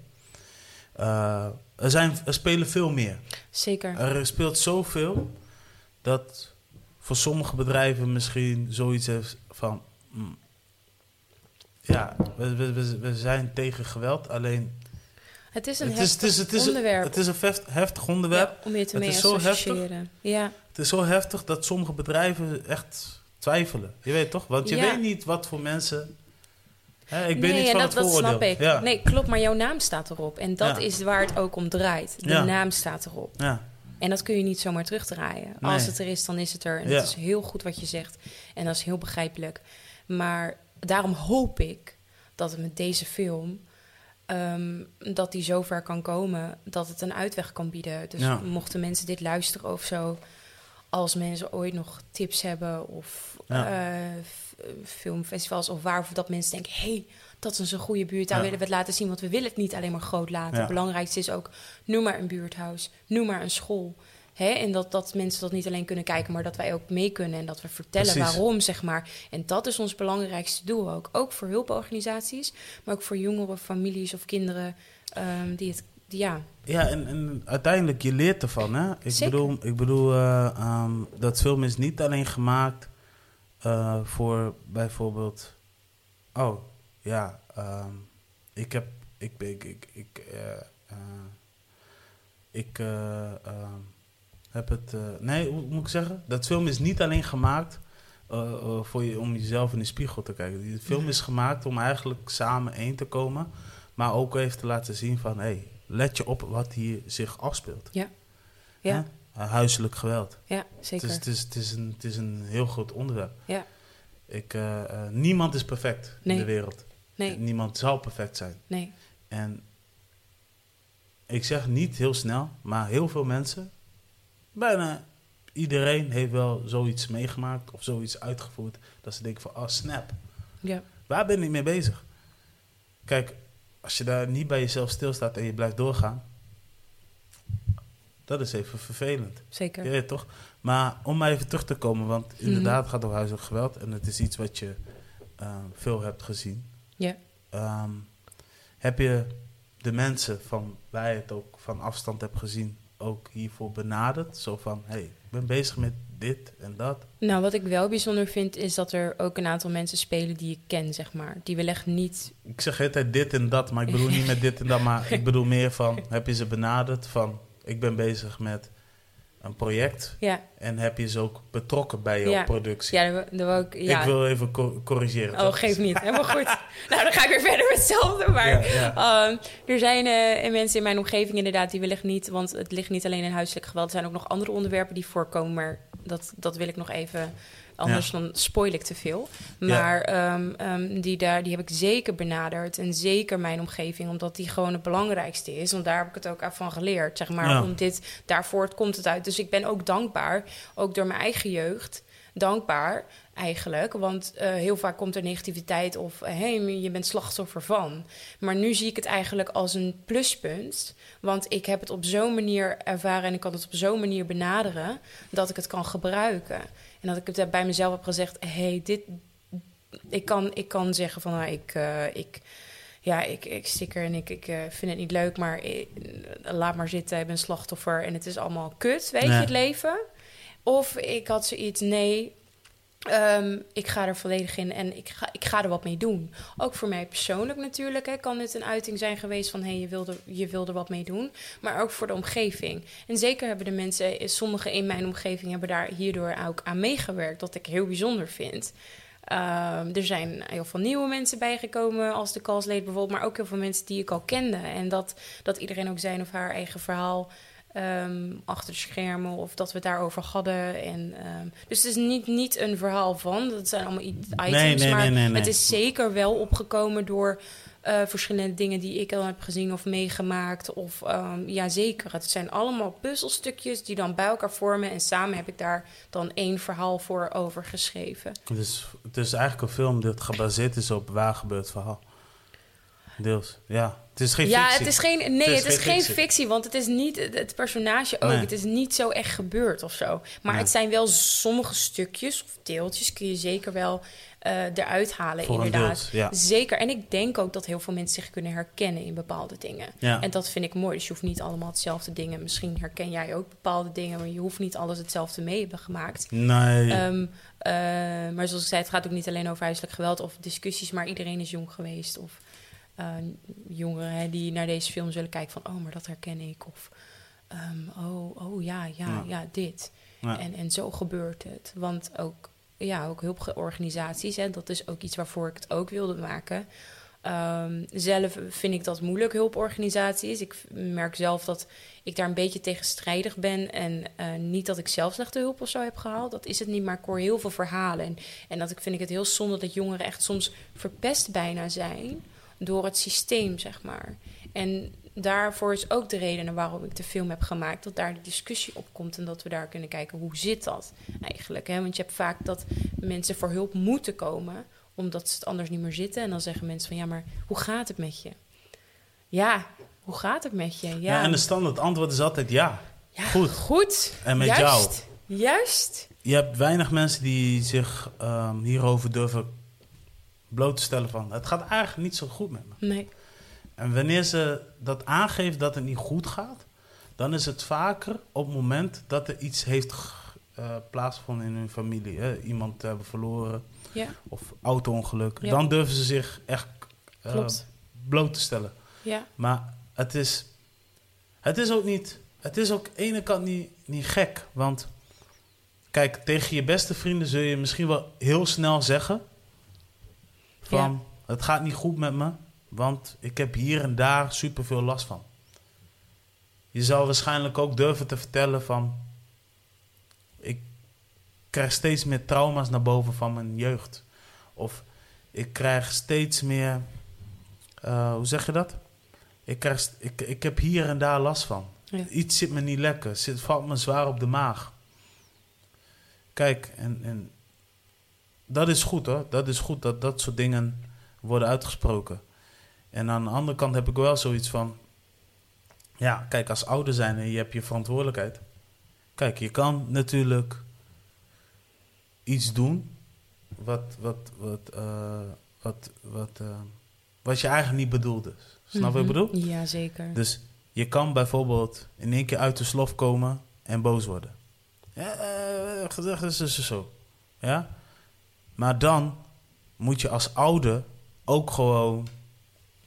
Eh, er, zijn er spelen veel meer. zeker. Er speelt zoveel dat voor sommige bedrijven misschien zoiets heeft van... mm, ja, we, we, we, zijn tegen geweld, alleen... Het is een Het is, het, is, het, is, onderwerp. het is een heft- heftig onderwerp. Ja, om je te Het mee is zo associëren. Ja, Het is zo heftig dat sommige bedrijven echt twijfelen. Je weet toch? Want je Ja. weet niet wat voor mensen... Ik ben nee, niet van dat, het dat snap ik. Ja. Nee, klopt, maar jouw naam staat erop. En dat Ja. is waar het ook om draait. De Ja. naam staat erop. Ja. En dat kun je niet zomaar terugdraaien. Nee. Als het er is, dan is het er. En dat is heel goed wat je zegt. En dat is heel begrijpelijk. Maar daarom hoop ik dat het met deze film... ehm, dat die zover kan komen dat het een uitweg kan bieden. Dus mochten mensen dit luisteren of zo... als mensen ooit nog tips hebben of Ja. Filmfestivals... of waar of dat mensen denken... hey, dat is een goede buurt, daar Ja. willen we het laten zien. Want we willen het niet alleen maar groot laten. Ja. Het belangrijkste is ook, noem maar een buurthuis, noem maar een school. Hè? En dat, dat mensen dat niet alleen kunnen kijken, maar dat wij ook mee kunnen en dat we vertellen Precies. waarom, zeg maar. En dat is ons belangrijkste doel ook. Ook voor hulporganisaties, maar ook voor jongeren, families of kinderen ehm, die het, die, ja, Ja, en, en uiteindelijk, je leert ervan, hè? Ik Zeker. bedoel, ik bedoel eh, ehm, dat film is niet alleen gemaakt eh, voor bijvoorbeeld... Oh, ja, ehm, ik heb... Ik, ik, ik, ik, eh, eh, ik eh, ehm, heb het... nee, hoe moet ik zeggen? Dat film is niet alleen gemaakt voor je, om jezelf in de spiegel te kijken. Die film is gemaakt om eigenlijk samen één te komen... Maar ook even te laten zien van... Hey, let je op wat hier zich afspeelt. ja? Uh, huiselijk geweld. ja, Het zeker. is, het, is, het, is een, het is een heel groot onderwerp. Ja. Ik, eh, eh, niemand is perfect Nee. in de wereld. Nee, Niemand zal perfect zijn. nee, En ik zeg niet heel snel, maar heel veel mensen, bijna iedereen heeft wel zoiets meegemaakt of zoiets uitgevoerd. Dat ze denken van, oh snap, ja, waar ben ik mee bezig? Kijk, als je daar niet bij jezelf stilstaat en je blijft doorgaan, dat is even vervelend. zeker. Weet toch? Maar om maar even terug te komen, want Mhm. inderdaad het gaat over huiselijk geweld en het is iets wat je eh, veel hebt gezien. Ja. Ehm, heb je de mensen van waar je het ook van afstand hebt gezien ook hiervoor benaderd? Zo van, hé, hey, ik ben bezig met dit en dat. Nou, wat ik wel bijzonder vind, is dat er ook een aantal mensen spelen die ik ken, zeg maar. Die wellicht niet Ik zeg altijd dit en dat, maar ik bedoel niet met dit en dat, maar ik bedoel meer van, heb je ze benaderd van, ik ben bezig met een project Ja, en heb je ze ook betrokken bij jouw Ja. productie? ja, dat wil ik. Ja. Ik wil even co- corrigeren. Oh, toch? geef niet. Helemaal goed. nou, dan ga ik weer verder met hetzelfde. Maar Ja, ehm, er zijn eh, mensen in mijn omgeving inderdaad die wellicht niet... want het ligt niet alleen in huiselijk geweld. Er zijn ook nog andere onderwerpen die voorkomen. Maar dat, dat wil ik nog even. Anders dan spoil ik te veel. Maar ehm, ehm, die, daar, die heb ik zeker benaderd. En zeker mijn omgeving, omdat die gewoon het belangrijkste is. Want daar heb ik het ook van geleerd. Zeg maar, om dit, daarvoor komt het uit. Dus ik ben ook dankbaar, ook door mijn eigen jeugd, dankbaar eigenlijk. Want uh, heel vaak komt er negativiteit of hé, hey, je bent slachtoffer van. Maar nu zie ik het eigenlijk als een pluspunt. Want ik heb het op zo'n manier ervaren en ik kan het op zo'n manier benaderen dat ik het kan gebruiken. En dat ik het bij mezelf heb gezegd: hé, hey, dit. Ik kan, ik kan zeggen van nou, ik. Uh, ik ja, ik, ik sticker en ik, ik uh, vind het niet leuk, maar ik, laat maar zitten, ik ben slachtoffer en het is allemaal kut, weet je, het leven. Of ik had zoiets, nee, Um, ik ga er volledig in en ik ga, ik ga er wat mee doen. Ook voor mij persoonlijk natuurlijk hè, kan dit een uiting zijn geweest van... hé, hey, je, wilde, je wilde wat mee doen. Maar ook voor de omgeving. En zeker hebben de mensen, sommigen in mijn omgeving... hebben daar hierdoor ook aan meegewerkt, wat ik heel bijzonder vind. Um, er zijn heel veel nieuwe mensen bijgekomen als de calslate bijvoorbeeld... maar ook heel veel mensen die ik al kende. En dat, dat iedereen ook zijn of haar eigen verhaal Um, achter de schermen of dat we het daarover hadden. En, um, dus het is niet, niet een verhaal van, dat zijn allemaal items, nee, nee, maar nee, het is zeker wel opgekomen door uh, verschillende dingen die ik al heb gezien of meegemaakt. Of um, ja, zeker. Het zijn allemaal puzzelstukjes die dan bij elkaar vormen. En samen heb ik daar dan één verhaal voor over geschreven. Dus het is eigenlijk een film dat gebaseerd is op waar gebeurd verhaal. Deels, ja. Het is geen ja, fictie. het is geen, nee, het is, geen, fictie. want het is niet het personage ook. Het is niet zo echt gebeurd of zo. Maar het zijn wel sommige stukjes of deeltjes kun je zeker wel uh, eruit halen, inderdaad. ja. Zeker. En ik denk ook dat heel veel mensen zich kunnen herkennen in bepaalde dingen. Ja. En dat vind ik mooi. Dus je hoeft niet allemaal hetzelfde dingen. Misschien herken jij ook bepaalde dingen, maar je hoeft niet alles hetzelfde mee hebben gemaakt. Nee. Um, uh, maar zoals ik zei, het gaat ook niet alleen over huiselijk geweld of discussies, maar iedereen is jong geweest. Of uh, jongeren die naar deze film zullen kijken van... oh, maar dat herken ik. Of um, oh, oh ja, ja, ja, dit. En, en zo gebeurt het. Want ook, ja, ook hulporganisaties, hè, dat is ook iets waarvoor ik het ook wilde maken... Um, zelf vind ik dat moeilijk, hulporganisaties. Ik merk zelf dat ik daar een beetje tegenstrijdig ben. En uh, niet dat ik zelf slechte hulp of zo heb gehaald. Dat is het niet, maar ik hoor heel veel verhalen. En, en dat ik vind ik het heel zonde dat jongeren echt soms verpest bijna zijn door het systeem, zeg maar. En daarvoor is ook de reden waarom ik de film heb gemaakt, dat daar de discussie op komt en dat we daar kunnen kijken hoe zit dat eigenlijk. Hè? Want je hebt vaak dat mensen voor hulp moeten komen, omdat ze het anders niet meer zitten. En dan zeggen mensen van ja, maar hoe gaat het met je? Ja, hoe gaat het met je? Ja, ja en de standaard antwoord is altijd ja. ja goed. Goed. En met Juist. jou. Juist. Je hebt weinig mensen die zich um, hierover durven bloot te stellen van... het gaat eigenlijk niet zo goed met me. Nee. En wanneer ze dat aangeeft dat het niet goed gaat... dan is het vaker op het moment dat er iets heeft uh, plaatsgevonden in hun familie. Hè? Iemand hebben verloren ja. of auto-ongeluk. Ja. Dan durven ze zich echt uh, bloot te stellen. Ja. Maar het is, het is ook niet... Het is ook aan de ene kant niet, niet gek, want... Kijk, tegen je beste vrienden zul je misschien wel heel snel zeggen... Van, het gaat niet goed met me, want ik heb hier en daar superveel last van. Je zou waarschijnlijk ook durven te vertellen van... Ik krijg steeds meer trauma's naar boven van mijn jeugd. Of ik krijg steeds meer... Uh, hoe zeg je dat? Ik, krijg, ik, ik heb hier en daar last van. Iets zit me niet lekker. Zit, valt me zwaar op de maag. Kijk, en, en dat is goed hoor. Dat is goed dat dat soort dingen worden uitgesproken. En aan de andere kant heb ik wel zoiets van... Ja, kijk, als ouder zijn en je hebt je verantwoordelijkheid. Kijk, je kan natuurlijk iets doen wat, wat, wat, uh, wat, wat, uh, wat je eigenlijk niet bedoelde. Snap je wat ik mhm. bedoel? Ja, zeker. Dus je kan bijvoorbeeld in één keer uit de slof komen en boos worden. Ja, uh, gezegd is dus zo. Ja? Maar dan moet je als ouder ook gewoon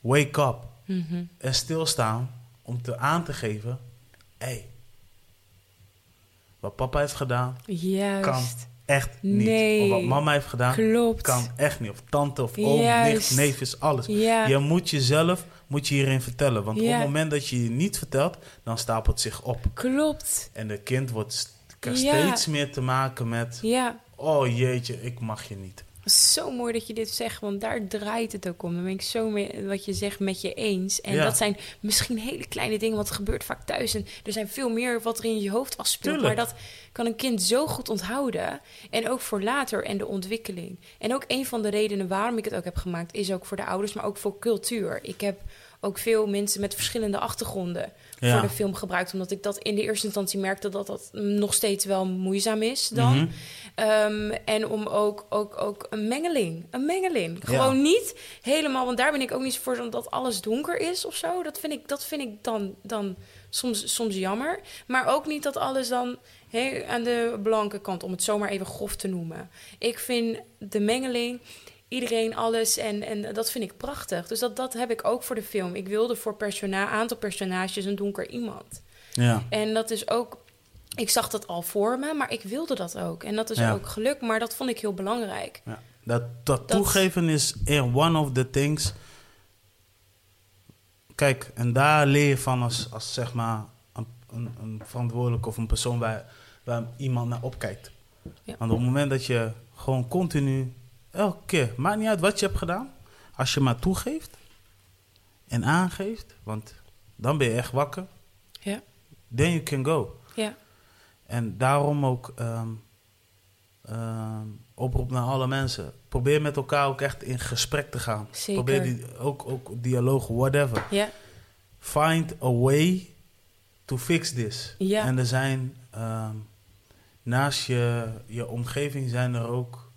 wake up mhm. en stilstaan om te aan te geven: hé, hey, wat papa heeft gedaan, Juist. kan echt niet. Nee. Of wat mama heeft gedaan, Klopt. kan echt niet. Of tante of oom, nicht, neef is alles. Ja. Je moet jezelf moet je hierin vertellen. Want op het moment dat je je niet vertelt, dan stapelt het zich op. Klopt. En de kind wordt Ja. steeds meer te maken met... Ja, Oh jeetje, ik mag je niet. zo mooi dat je dit zegt, want daar draait het ook om. Dan ben ik zo mee, wat je zegt met je eens. En Ja. dat zijn misschien hele kleine dingen, want het gebeurt vaak thuis. En er zijn veel meer wat er in je hoofd afspeelt. Tuurlijk. Maar dat kan een kind zo goed onthouden. En ook voor later en de ontwikkeling. En ook een van de redenen waarom ik het ook heb gemaakt, is ook voor de ouders, maar ook voor cultuur. Ik heb ook veel mensen met verschillende achtergronden Ja. voor de film gebruikt. Omdat ik dat in de eerste instantie merkte dat dat nog steeds wel moeizaam is dan. Mhm. Ehm, en om ook, ook, ook een mengeling. Een mengeling. Gewoon niet helemaal, want daar ben ik ook niet voor dat alles donker is of zo. Dat vind ik, dat vind ik dan, dan soms, soms jammer. Maar ook niet dat alles dan hè, aan de blanke kant, om het zomaar even grof te noemen. Ik vind de mengeling, iedereen alles en, en dat vind ik prachtig. Dus dat, dat heb ik ook voor de film. Ik wilde voor persona aantal personages een donker iemand. Ja. En dat is ook. Ik zag dat al voor me, maar ik wilde dat ook. En dat is Ja. ook gelukt, maar dat vond ik heel belangrijk. Ja, dat, dat, Dat- toegeven is in one of the things. Kijk, en daar leer je van als, als zeg maar een, een, een verantwoordelijke of een persoon waar, waar iemand naar opkijkt. Ja. Want op het moment dat je gewoon continu, elke keer, maakt niet uit wat je hebt gedaan, als je maar toegeeft en aangeeft, want dan ben je echt wakker, Ja. then you can go. Ja, En daarom ook ehm, ehm, oproep naar alle mensen. Probeer met elkaar ook echt in gesprek te gaan. Zeker. Probeer die, ook, ook dialoog, whatever. ja, Find a way to fix this. Ja. En er zijn ehm, naast je, je omgeving zijn er ook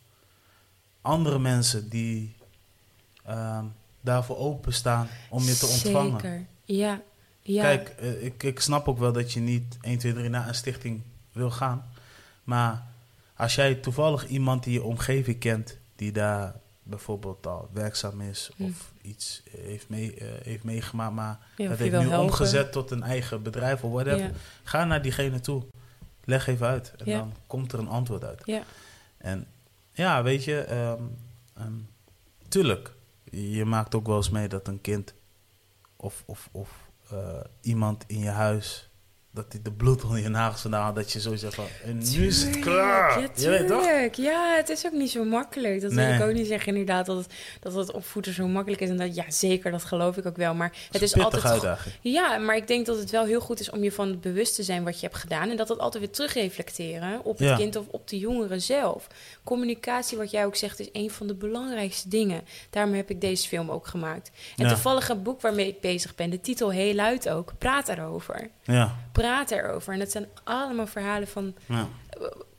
andere mensen die ehm, daarvoor openstaan om je te ontvangen. Zeker. Ja, ja. Kijk, eh, ik, ik snap ook wel dat je niet 1, 2, 3 naar een stichting wil gaan. Maar als jij toevallig iemand in je omgeving kent die daar bijvoorbeeld al werkzaam is Hm. of iets heeft, mee, eh, heeft meegemaakt, maar Ja, dat heeft nu helpen. omgezet tot een eigen bedrijf of whatever. Ja, Ga naar diegene toe. Leg even uit. En dan komt er een antwoord uit. ja, En ja, weet je, ehm, ehm, tuurlijk, je maakt ook wel eens mee dat een kind of, of, of eh, iemand in je huis, dat hij de bloed onder je nagels vandaan dat je zo zegt van, en nu is het klaar. Ja, toch? tuurlijk. Ja, het is ook niet zo makkelijk. Dat wil ik ook niet zeggen inderdaad, dat het, dat het opvoeden zo makkelijk is. En dat, ja, zeker, dat geloof ik ook wel. Maar het is altijd... uitdaging. Ja, maar ik denk dat het wel heel goed is om je van bewust te zijn wat je hebt gedaan. En dat het altijd weer terugreflecteren op het Ja. kind of op de jongeren zelf. Communicatie, wat jij ook zegt, is een van de belangrijkste dingen. Daarom heb ik deze film ook gemaakt. En Ja. toevallig een boek waarmee ik bezig ben, de titel heel luid ook, Praat erover. Ja, Praat erover. En dat zijn allemaal verhalen van ja.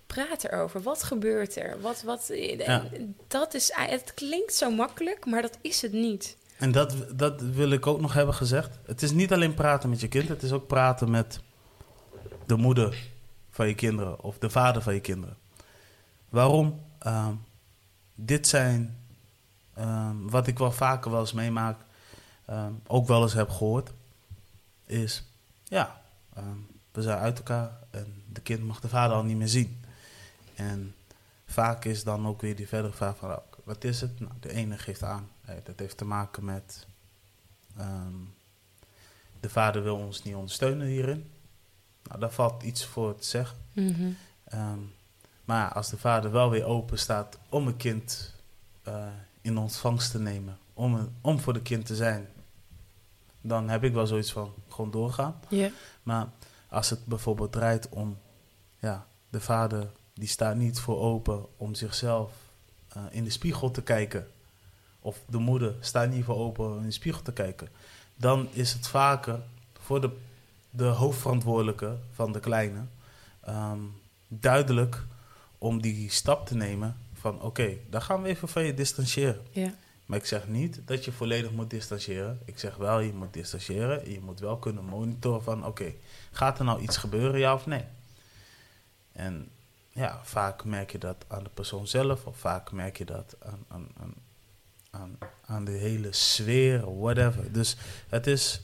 praat erover. Wat gebeurt er? Wat, wat, Ja. dat is, het klinkt zo makkelijk, maar dat is het niet. En dat, dat wil ik ook nog hebben gezegd. Het is niet alleen praten met je kind, het is ook praten met de moeder van je kinderen of de vader van je kinderen. Waarom? Ehm, dit zijn ehm, wat ik wel vaker wel eens meemaak, ehm, ook wel eens heb gehoord, is ja, ehm, we zijn uit elkaar en de kind mag de vader al niet meer zien. En vaak is dan ook weer die verdere vraag van, wat is het? Nou, de ene geeft aan, hey, dat heeft te maken met ehm, de vader wil ons niet ondersteunen hierin. Nou, daar valt iets voor te zeggen. Mhm. Ehm, maar als de vader wel weer open staat om een kind eh, in ontvangst te nemen, om, een- om voor de kind te zijn, dan heb ik wel zoiets van gewoon doorgaan. Maar als het bijvoorbeeld draait om, ja, de vader die staat niet voor open om zichzelf eh, in de spiegel te kijken, of de moeder staat niet voor open om in de spiegel te kijken, dan is het vaker voor de, de hoofdverantwoordelijke van de kleine ehm, duidelijk om die stap te nemen van oké, dan gaan we even van je distancieren. Ja. Maar ik zeg niet dat je volledig moet distancieren. Ik zeg wel, je moet distancieren. En je moet wel kunnen monitoren van, oké, gaat er nou iets gebeuren, ja of nee? En ja, vaak merk je dat aan de persoon zelf. Of vaak merk je dat aan, aan, aan, aan, de hele sfeer, whatever. Dus het is,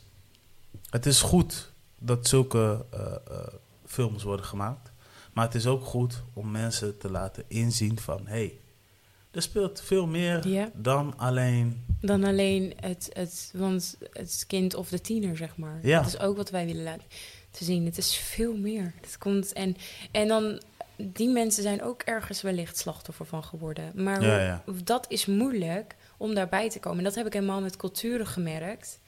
het is goed dat zulke eh, films worden gemaakt. Maar het is ook goed om mensen te laten inzien van... Hey, er speelt veel meer Ja. dan alleen... Dan alleen het, het, want het kind of de tiener, zeg maar. Ja. Dat is ook wat wij willen laten. te zien. Het is veel meer. Het komt en, en dan, die mensen zijn ook ergens wellicht slachtoffer van geworden. Maar Ja, dat is moeilijk om daarbij te komen. En dat heb ik helemaal met culturen gemerkt,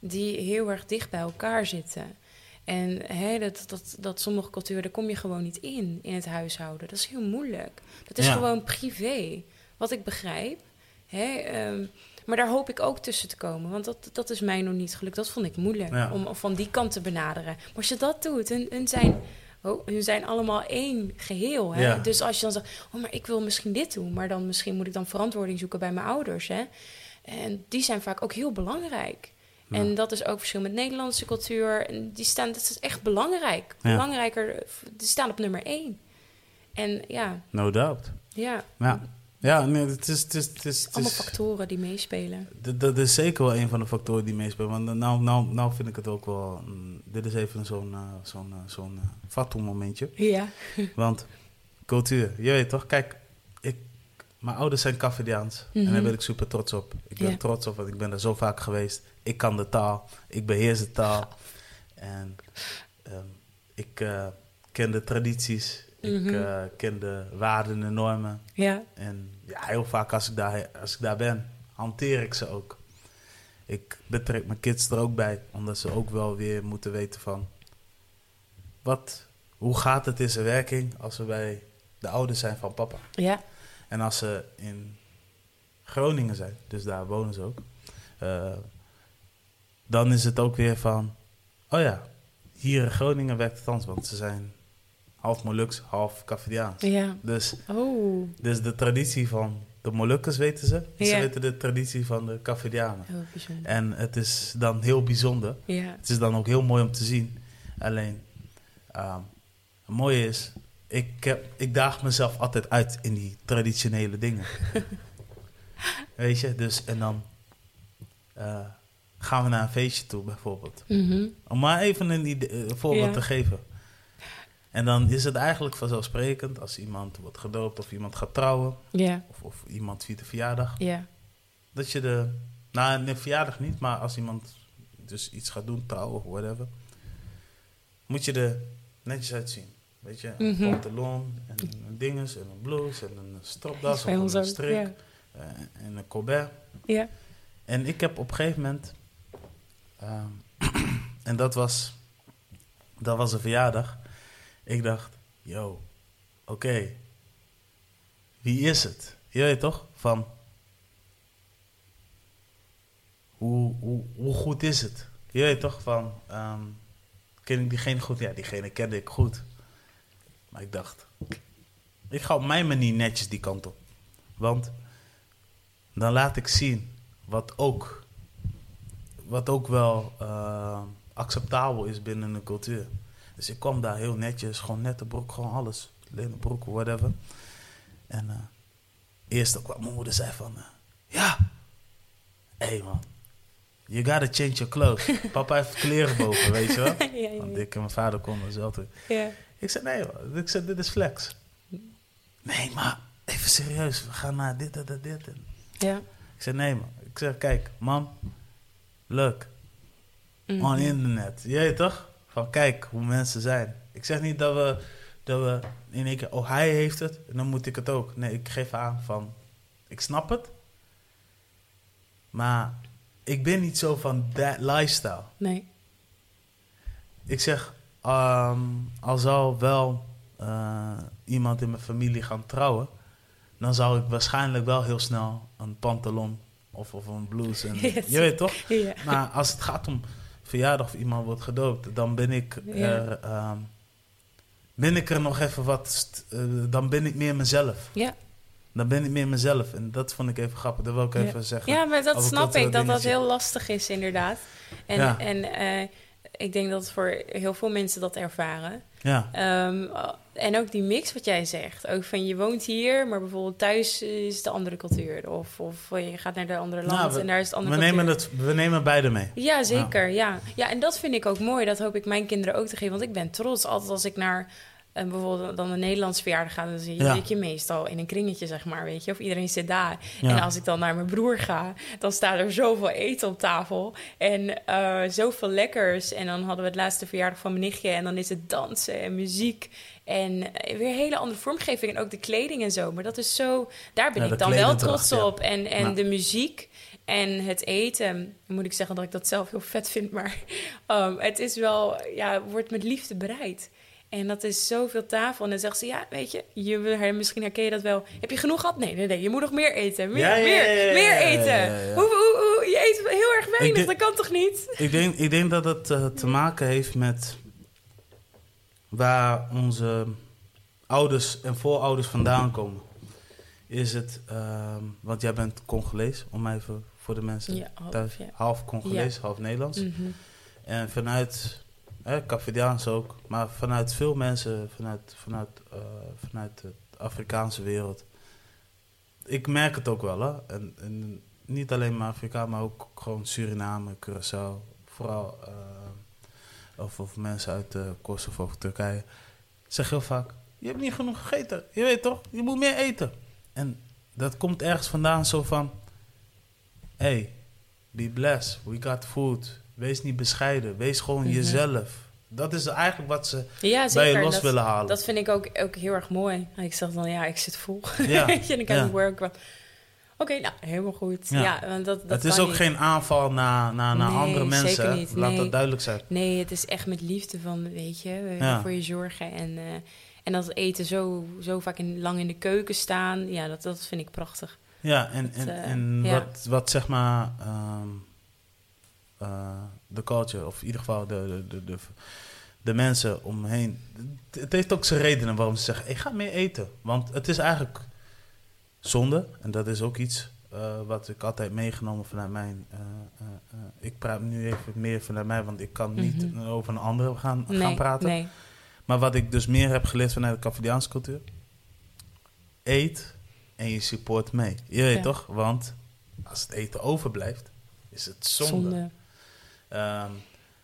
die heel erg dicht bij elkaar zitten. En hè, dat, dat, dat sommige culturen, daar kom je gewoon niet in, in het huishouden. Dat is heel moeilijk. Dat is Ja. gewoon privé, wat ik begrijp. Hè, ehm, maar daar hoop ik ook tussen te komen. Want dat, dat is mij nog niet gelukt. Dat vond ik moeilijk, Ja. om van die kant te benaderen. Maar als je dat doet, hun, hun zijn... Oh, hun zijn allemaal één geheel. Hè? Ja. Dus als je dan zegt, oh, maar ik wil misschien dit doen, maar dan misschien moet ik dan verantwoording zoeken bij mijn ouders. Hè? En die zijn vaak ook heel belangrijk. Ja. En dat is ook verschil met Nederlandse cultuur. En die staan, dat is echt belangrijk. Belangrijker, die staan op nummer één. En ja, No doubt. ja, Ja, ja nee, het is... Het is, het is, het allemaal is factoren die meespelen. dat, is zeker wel een van de factoren die meespelen. Want nou, nou, nou vind ik het ook wel... mm, dit is even zo'n eh, zo'n eh, zo'n eh, momentje. Ja. Want cultuur, je weet toch? Kijk, ik, mijn ouders zijn Cafediaans. En Mhm. daar ben ik super trots op. Ik ben Ja. trots op, want ik ben er zo vaak geweest. Ik kan de taal. Ik beheers de taal. En ehm, ik ken de tradities. Ik Mhm. ken de waarden en normen. Ja. En ja, heel vaak als ik, daar, als ik daar ben, hanteer ik ze ook. Ik betrek mijn kids er ook bij, omdat ze ook wel weer moeten weten van... Wat, hoe gaat het in zijn werking als we bij de ouders zijn van papa? Ja. En als ze in Groningen zijn, dus daar wonen ze ook... eh, dan is het ook weer van... Oh ja, hier in Groningen werkt het anders, want ze zijn half Moluks, half Cafediaans. Ja. Dus Oh, dus de traditie van de Molukkers weten ze. Ze Ja. weten de traditie van de Cafedianen. En het is dan heel bijzonder. Ja. Het is dan ook heel mooi om te zien. Alleen, ehm, het mooie is, ik, heb, ik daag mezelf altijd uit in die traditionele dingen. Weet je, dus en dan eh, gaan we naar een feestje toe bijvoorbeeld. Mhm. Om maar even een, idee- eh, voorbeeld Ja. te geven. En dan is het eigenlijk vanzelfsprekend als iemand wordt gedoopt of iemand gaat trouwen Ja. of, of iemand viert een verjaardag, Ja. dat je de, nou een verjaardag niet, maar als iemand dus iets gaat doen, trouwen of whatever, moet je er netjes uitzien. Weet je, een Mhm. pantalon en een dinges en een blouse en een stropdas of een strik eh, en een colbert. Ja. En ik heb op een gegeven moment, ehm, en dat was, dat was een verjaardag. Ik dacht, yo, oké, wie is het? Je weet toch? Van, hoe, hoe, hoe goed is het? Je weet toch? Van, ehm, ken ik diegene goed? Ja, diegene kende ik goed. Maar ik dacht, ik ga op mijn manier netjes die kant op. Want dan laat ik zien wat ook, wat ook wel eh, acceptabel is binnen een cultuur. Dus ik kwam daar heel netjes, gewoon nette broek, gewoon alles. Lenen broek, whatever. En eh eerst ook wat mijn moeder zei van, eh, ja, hé hey man, you gotta change your clothes. Papa heeft kleren boven, weet je wel. ja, ja, Want ik en mijn vader konden zelf doen. ja. Ik zei, nee man. Ik zei, dit is flex. Nee, maar even serieus, we gaan naar dit, dit, dit, dit. Ja. ik zei, nee man. Ik zeg, kijk, man, look, Mhm. on internet. Weet toch? Van kijk hoe mensen zijn. Ik zeg niet dat we, dat we in één keer, oh hij heeft het, en dan moet ik het ook. Nee, ik geef aan van, ik snap het. Maar ik ben niet zo van that lifestyle. Nee. Ik zeg, ehm, al zou wel eh, iemand in mijn familie gaan trouwen, dan zou ik waarschijnlijk wel heel snel een pantalon of, of een blouse. En, Yes. Je weet toch? Maar als het gaat om verjaardag of iemand wordt gedoopt, dan ben ik er, ehm, ben ik er nog even wat, eh, dan ben ik meer mezelf. Ja. Dan ben ik meer mezelf. En dat vond ik even grappig. Dat wil ik Ja. even zeggen. Ja, maar dat snap ik, dat dat heel lastig is, inderdaad. En, Ja. en eh, ik denk dat voor heel veel mensen dat ervaren. Ja, Ehm, en ook die mix wat jij zegt. Ook van je woont hier, maar bijvoorbeeld thuis is de andere cultuur. Of, of je gaat naar de andere land Nou, we- en daar is het we andere nemen, cultuur. het, we nemen beide mee. Ja, zeker. Ja. ja, en dat vind ik ook mooi. Dat hoop ik mijn kinderen ook te geven. Want ik ben trots altijd als ik naar en bijvoorbeeld dan een Nederlands verjaardag gaat, dan zie je, Ja. je meestal in een kringetje, zeg maar, weet je. Of iedereen zit daar. Ja. En als ik dan naar mijn broer ga, dan staat er zoveel eten op tafel. En eh, zoveel lekkers. En dan hadden we het laatste verjaardag van mijn nichtje. En dan is het dansen en muziek. En eh, weer een hele andere vormgeving. En ook de kleding en zo. Maar dat is zo, daar ben Ja, ik dan wel trots op. En, en de muziek. En het eten, moet ik zeggen dat ik dat zelf heel vet vind, maar um, het is wel, ja, wordt met liefde bereid. En dat is zoveel tafel. En dan zegt ze, ja, weet je, je, misschien herken je dat wel. Heb je genoeg gehad? Nee, nee, nee, je moet nog meer eten. Meer, Ja, ja, meer, meer eten. Hoe, hoe, hoe, je eet heel erg weinig, denk- dat kan toch niet? Ik denk, ik denk dat het eh, te maken heeft met waar onze ouders en voorouders vandaan komen. Is het, ehm, want jij bent Congolees, om even voor de mensen Ja, half, thuis. Half Congolees, half Nederlands. Mhm. En vanuit, Cavidiaans ook, maar vanuit veel mensen, vanuit, vanuit, eh, vanuit de Afrikaanse wereld. Ik merk het ook wel, hè. En, en niet alleen maar Afrika, maar ook gewoon Suriname, Curaçao. Vooral, eh, of, of mensen uit eh, Kosovo of Turkije. Zeg heel vaak, je hebt niet genoeg gegeten. Je weet toch, je moet meer eten. En dat komt ergens vandaan zo van... Hey, be blessed, we got food. Wees niet bescheiden, wees gewoon Mhm. jezelf. Dat is eigenlijk wat ze Ja, bij je los dat, willen halen. dat vind ik ook, ook heel erg mooi. Ik zeg dan, ja, ik zit vol. Ja, en ik heb ja. een work. Oké, nou, helemaal goed. Ja. Ja, want dat, dat het is ook niet. geen aanval naar, naar, naar Nee, andere mensen. niet. Laat Nee. dat duidelijk zijn. Nee, het is echt met liefde van, weet je, Ja. voor je zorgen. En, eh, en dat eten zo, zo vaak in, lang in de keuken staan, ja, dat, dat vind ik prachtig. Ja, en, Dat, en, eh, en ja. Wat, wat zeg maar ehm, eh, de culture, of in ieder geval de, de, de, de, mensen omheen. Het, heeft ook zijn redenen waarom ze zeggen: ik ga meer eten. Want het is eigenlijk zonde, en dat is ook iets eh, wat ik altijd meegenomen vanuit mijn. eh, eh, eh, ik praat nu even meer vanuit mij, want ik kan niet Mhm. over een andere gaan, gaan praten. Maar wat ik dus meer heb geleerd vanuit de Cavadiaanse cultuur. Eet en je support mee. Je weet toch? Want als het eten overblijft, is het zonde. Zonde. Ehm,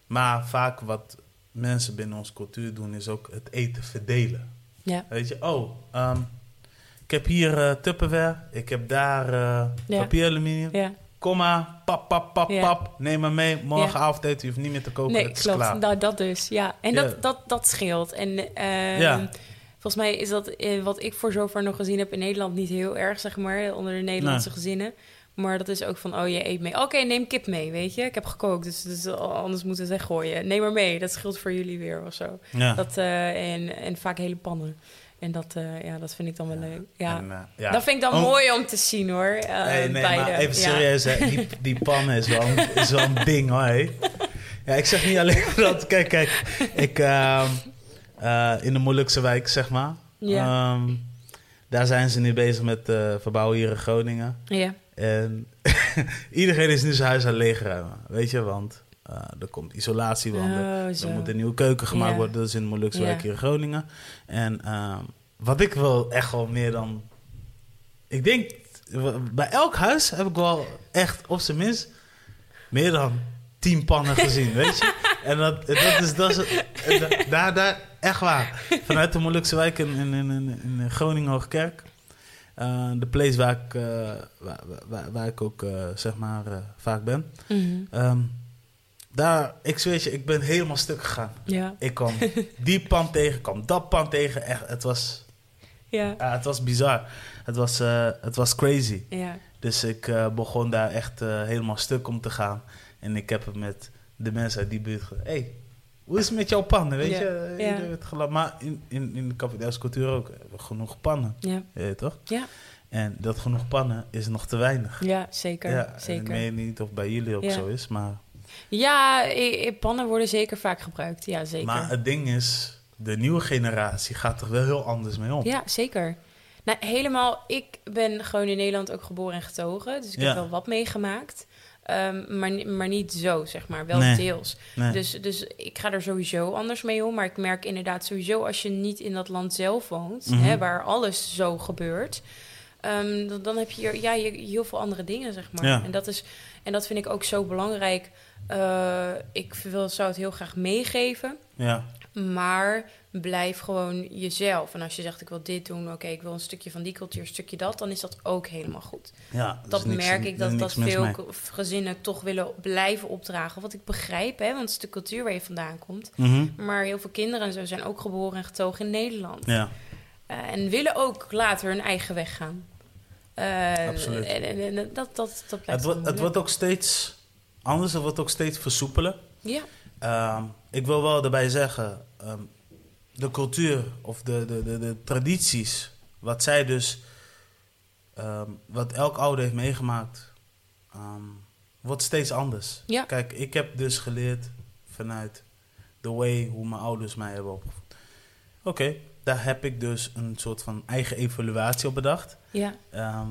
maar vaak wat mensen binnen onze cultuur doen, is ook het eten verdelen. Ja, Weet je, oh, ehm, ik heb hier eh Tupperware, ik heb daar eh Ja. papieraluminium. ja. Kom maar, pap, pap, pap, Ja. pap. Neem maar mee. Morgenavond eten, je hoeft niet meer te koken. Nee, het is klopt. klaar. Nou, dat dus, ja. En. Dat, dat, dat scheelt. En ehm, volgens mij is dat eh, wat ik voor zover nog gezien heb in Nederland niet heel erg, zeg maar, onder de Nederlandse Nee. gezinnen. Maar dat is ook van, oh, je eet mee. Oké, neem kip mee, weet je. Ik heb gekookt, dus, dus anders moeten we het weggooien. Neem maar mee, dat scheelt voor jullie weer of zo. Ja. Dat, eh, en, en vaak hele pannen. En dat, eh, ja, dat vind ik dan wel leuk. Ja. En, eh, ja. Dat vind ik dan Oh. mooi om te zien, hoor. nee, beide. maar even Ja. serieus, hè. Die, die pannen is wel, een- is wel een ding, hoor. Ja, ik zeg niet alleen dat... Kijk, kijk. Ik, ehm, eh, in de moeilijkste wijk, zeg maar. Ja. Ehm, daar zijn ze nu bezig met verbouwen hier in Groningen. Ja, En iedereen is nu zijn huis aan het leegruimen. Weet je, want eh, er komt isolatie, want er, Oh, er moet een nieuwe keuken gemaakt Ja. worden. Dat is in wijk hier in Groningen. En ehm, wat ik wel echt wel meer dan... Ik denk, bij elk huis heb ik wel echt, op zijn minst, meer dan tien pannen gezien, weet je? En dat, dat is, dat is da- daar, daar, echt waar. Vanuit de moeilijkste wijk in, in, in, in, in Groningen Hoogkerk. Eh, de place waar ik, eh, waar, waar, waar ik ook, eh, zeg maar, vaak ben. Mhm. Ehm, daar, ik zweer je, ik ben helemaal stuk gegaan. ja, Ik kwam die pan tegen, kwam dat pan tegen. Echt, het was, ja, ja, het was bizar. Het was, het was crazy. ja. Dus ik begon daar echt helemaal stuk om te gaan. En ik heb het met de mensen uit die buurt hey, hoe is het met jouw pannen? Weet je, gelachen. Maar in, in, in de Capitaalse cultuur ook. Genoeg pannen. Ja, Je weet toch? ja, En dat genoeg pannen is nog te weinig. ja zeker. ja, en ik zeker. weet niet of bij jullie ook Ja. zo is. Maar, Ja, pannen worden zeker vaak gebruikt. Ja, zeker. maar het ding is, de nieuwe generatie gaat er wel heel anders mee om. Ja, zeker. Nou, helemaal. Ik ben gewoon in Nederland ook geboren en getogen. Dus ik Ja. heb wel wat meegemaakt. Ehm, maar, maar niet zo, zeg maar. Wel Nee. deels. Nee. Dus, dus ik ga er sowieso anders mee om. Maar ik merk inderdaad sowieso als je niet in dat land zelf woont, Mhm. hè, waar alles zo gebeurt, ehm, dan, dan heb je hier- ja, je, heel veel andere dingen, zeg maar. Ja. En, dat is, en dat vind ik ook zo belangrijk. Eh, ik wil, zou het heel graag meegeven. ja. Maar blijf gewoon jezelf. En als je zegt, ik wil dit doen, oké, ik wil een stukje van die cultuur, een stukje dat, dan is dat ook helemaal goed. Ja, Dat niks- merk ik, dat, dat veel mee. gezinnen toch willen blijven opdragen. Wat ik begrijp, hè, want het is de cultuur waar je vandaan komt. Mhm. Maar heel veel kinderen en zo zijn ook geboren en getogen in Nederland. Ja, Eh, en willen ook later hun eigen weg gaan. Eh, Absoluut. En, en, en dat, dat, dat blijft het, het wordt ook steeds anders, het wordt ook steeds versoepeler. Ja, Ehm, ik wil wel erbij zeggen, ehm, de cultuur of de, de, de, de tradities, wat zij dus, ehm, wat elk ouder heeft meegemaakt, ehm, wordt steeds anders. Ja. Kijk, ik heb dus geleerd vanuit the way hoe mijn ouders mij hebben opgevoed. Oké, daar heb ik dus een soort van eigen evaluatie op bedacht. ja, Ehm,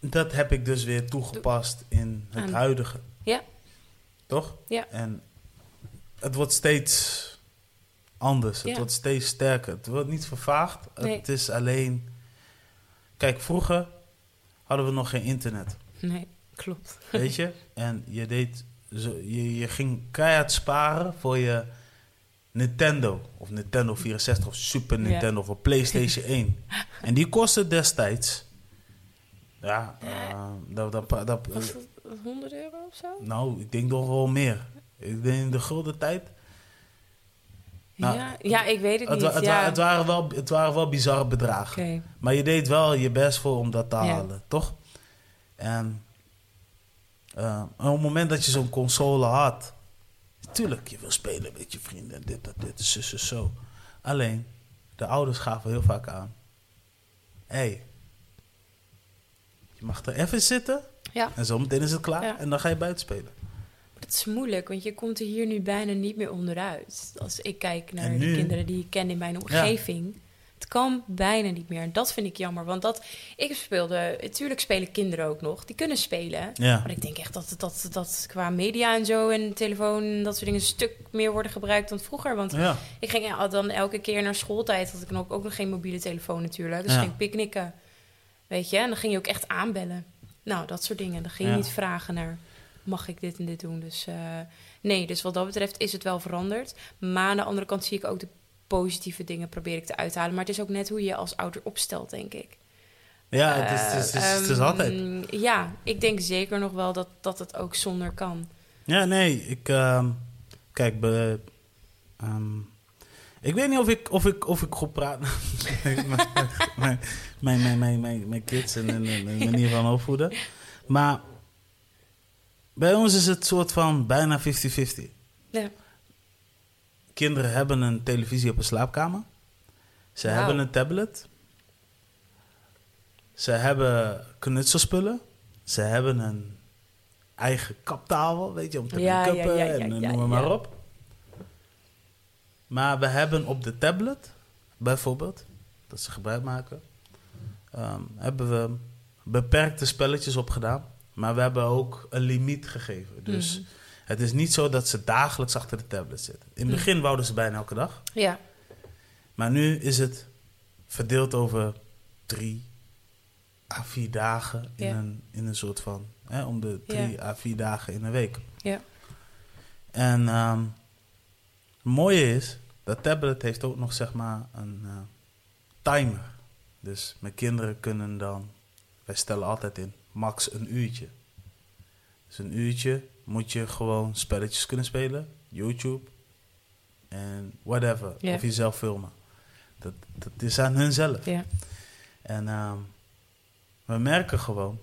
dat heb ik dus weer toegepast in het Aan- huidige. Ja. Toch? Ja. En het wordt steeds anders. Het Ja. wordt steeds sterker. Het wordt niet vervaagd. Nee. Het is alleen... Kijk, vroeger hadden we nog geen internet. nee, klopt. Weet je? En je deed... Zo, je, je ging keihard sparen voor je Nintendo. Of Nintendo 64 of Super Ja. Nintendo of PlayStation 1. En die kostte destijds... Ja, eh, dat, dat, dat, Was het 100 euro of zo? nou, ik denk nog wel meer. Ik denk in de gulden tijd. Nou, ja, ja, ik weet het, Het, niet. het, ja. het, waren wel, het waren wel bizarre bedragen. Maar je deed wel je best voor om dat te Ja. halen, toch? En eh, op het moment dat je zo'n console had... Tuurlijk, je wil spelen met je vrienden. Dit, dat, dit, zus, zus, zo. Alleen, de ouders gaven heel vaak aan... Hé, hey, je mag er even zitten... Ja. En zometeen is het klaar en dan ga je buiten spelen. Het is moeilijk, want je komt er hier nu bijna niet meer onderuit. Als ik kijk naar de kinderen die ik ken in mijn omgeving. Het kan bijna niet meer. En dat vind ik jammer. Want dat, ik speelde, natuurlijk spelen kinderen ook nog. Die kunnen spelen. Ja. Maar ik denk echt dat, dat, dat qua media en zo en telefoon en dat soort dingen een stuk meer worden gebruikt dan vroeger. Want Ja. ik ging ja, dan elke keer naar schooltijd, had ik nog ook nog geen mobiele telefoon natuurlijk. Dus ging picknicken. Weet je, en dan ging je ook echt aanbellen. Nou, dat soort dingen. Dan ging je niet vragen naar, mag ik dit en dit doen? Dus eh, nee, dus wat dat betreft is het wel veranderd. Maar aan de andere kant zie ik ook de positieve dingen probeer ik te uithalen. Maar het is ook net hoe je als ouder opstelt, denk ik. Ja, het is, het is, het is, het is Ehm, altijd. Ja, ik denk zeker nog wel dat, dat het ook zonder kan. Ja, nee, ik... ehm, kijk, be, ehm, ik weet niet of ik, of ik, of ik goed praat. mijn, mijn, mijn, mijn, mijn, kids en en- manier van opvoeden. Maar bij ons is het soort van bijna 50-50. Ja, Kinderen hebben een televisie op een slaapkamer. Ze hebben een tablet. Ze hebben knutselspullen. Ze hebben een eigen kaptafel, weet je, om te Ja, make-uppen ja, ja, en eh, noem maar, op. Maar we hebben op de tablet, bijvoorbeeld, dat ze gebruik maken, ehm, hebben we beperkte spelletjes opgedaan. Maar we hebben ook een limiet gegeven. Dus Mhm. het is niet zo dat ze dagelijks achter de tablet zitten. In het begin wouden ze bijna elke dag. ja, Maar nu is het verdeeld over drie à vier dagen in, Ja. een, in een soort van, hè, om de drie Ja. à vier dagen in een week. ja. En ehm, het mooie is, dat tablet heeft ook nog zeg maar een eh, timer. Dus mijn kinderen kunnen dan, wij stellen altijd in, max een uurtje. Dus een uurtje moet je gewoon spelletjes kunnen spelen, YouTube en whatever. Of jezelf filmen. Dat, dat is aan hun zelf. ja. En ehm, we merken gewoon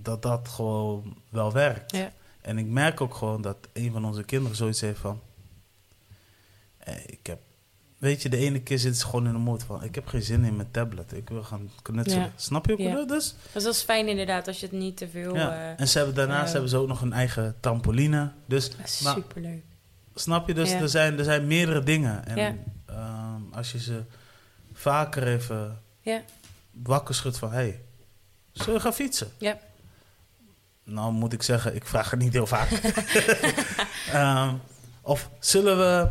dat dat gewoon wel werkt. En ik merk ook gewoon dat een van onze kinderen zoiets heeft van... ik heb... Weet je, de ene keer zit ze gewoon in de moed van... Ik heb geen zin in mijn tablet. Ik wil gaan knutselen. Ja. Snap je wat ik Ja. Dus, Dus dat is fijn inderdaad als je het niet te veel... ja. eh, en ze hebben, daarnaast eh, hebben ze ook nog een eigen trampoline. Dus maar- superleuk. Snap je? Dus Ja. er, zijn, er zijn meerdere dingen. En Ja. ehm, als je ze vaker even Ja, wakker schudt van... Hey, zullen we gaan fietsen? ja, Nou moet ik zeggen, ik vraag het niet heel vaak. Ehm, of zullen we...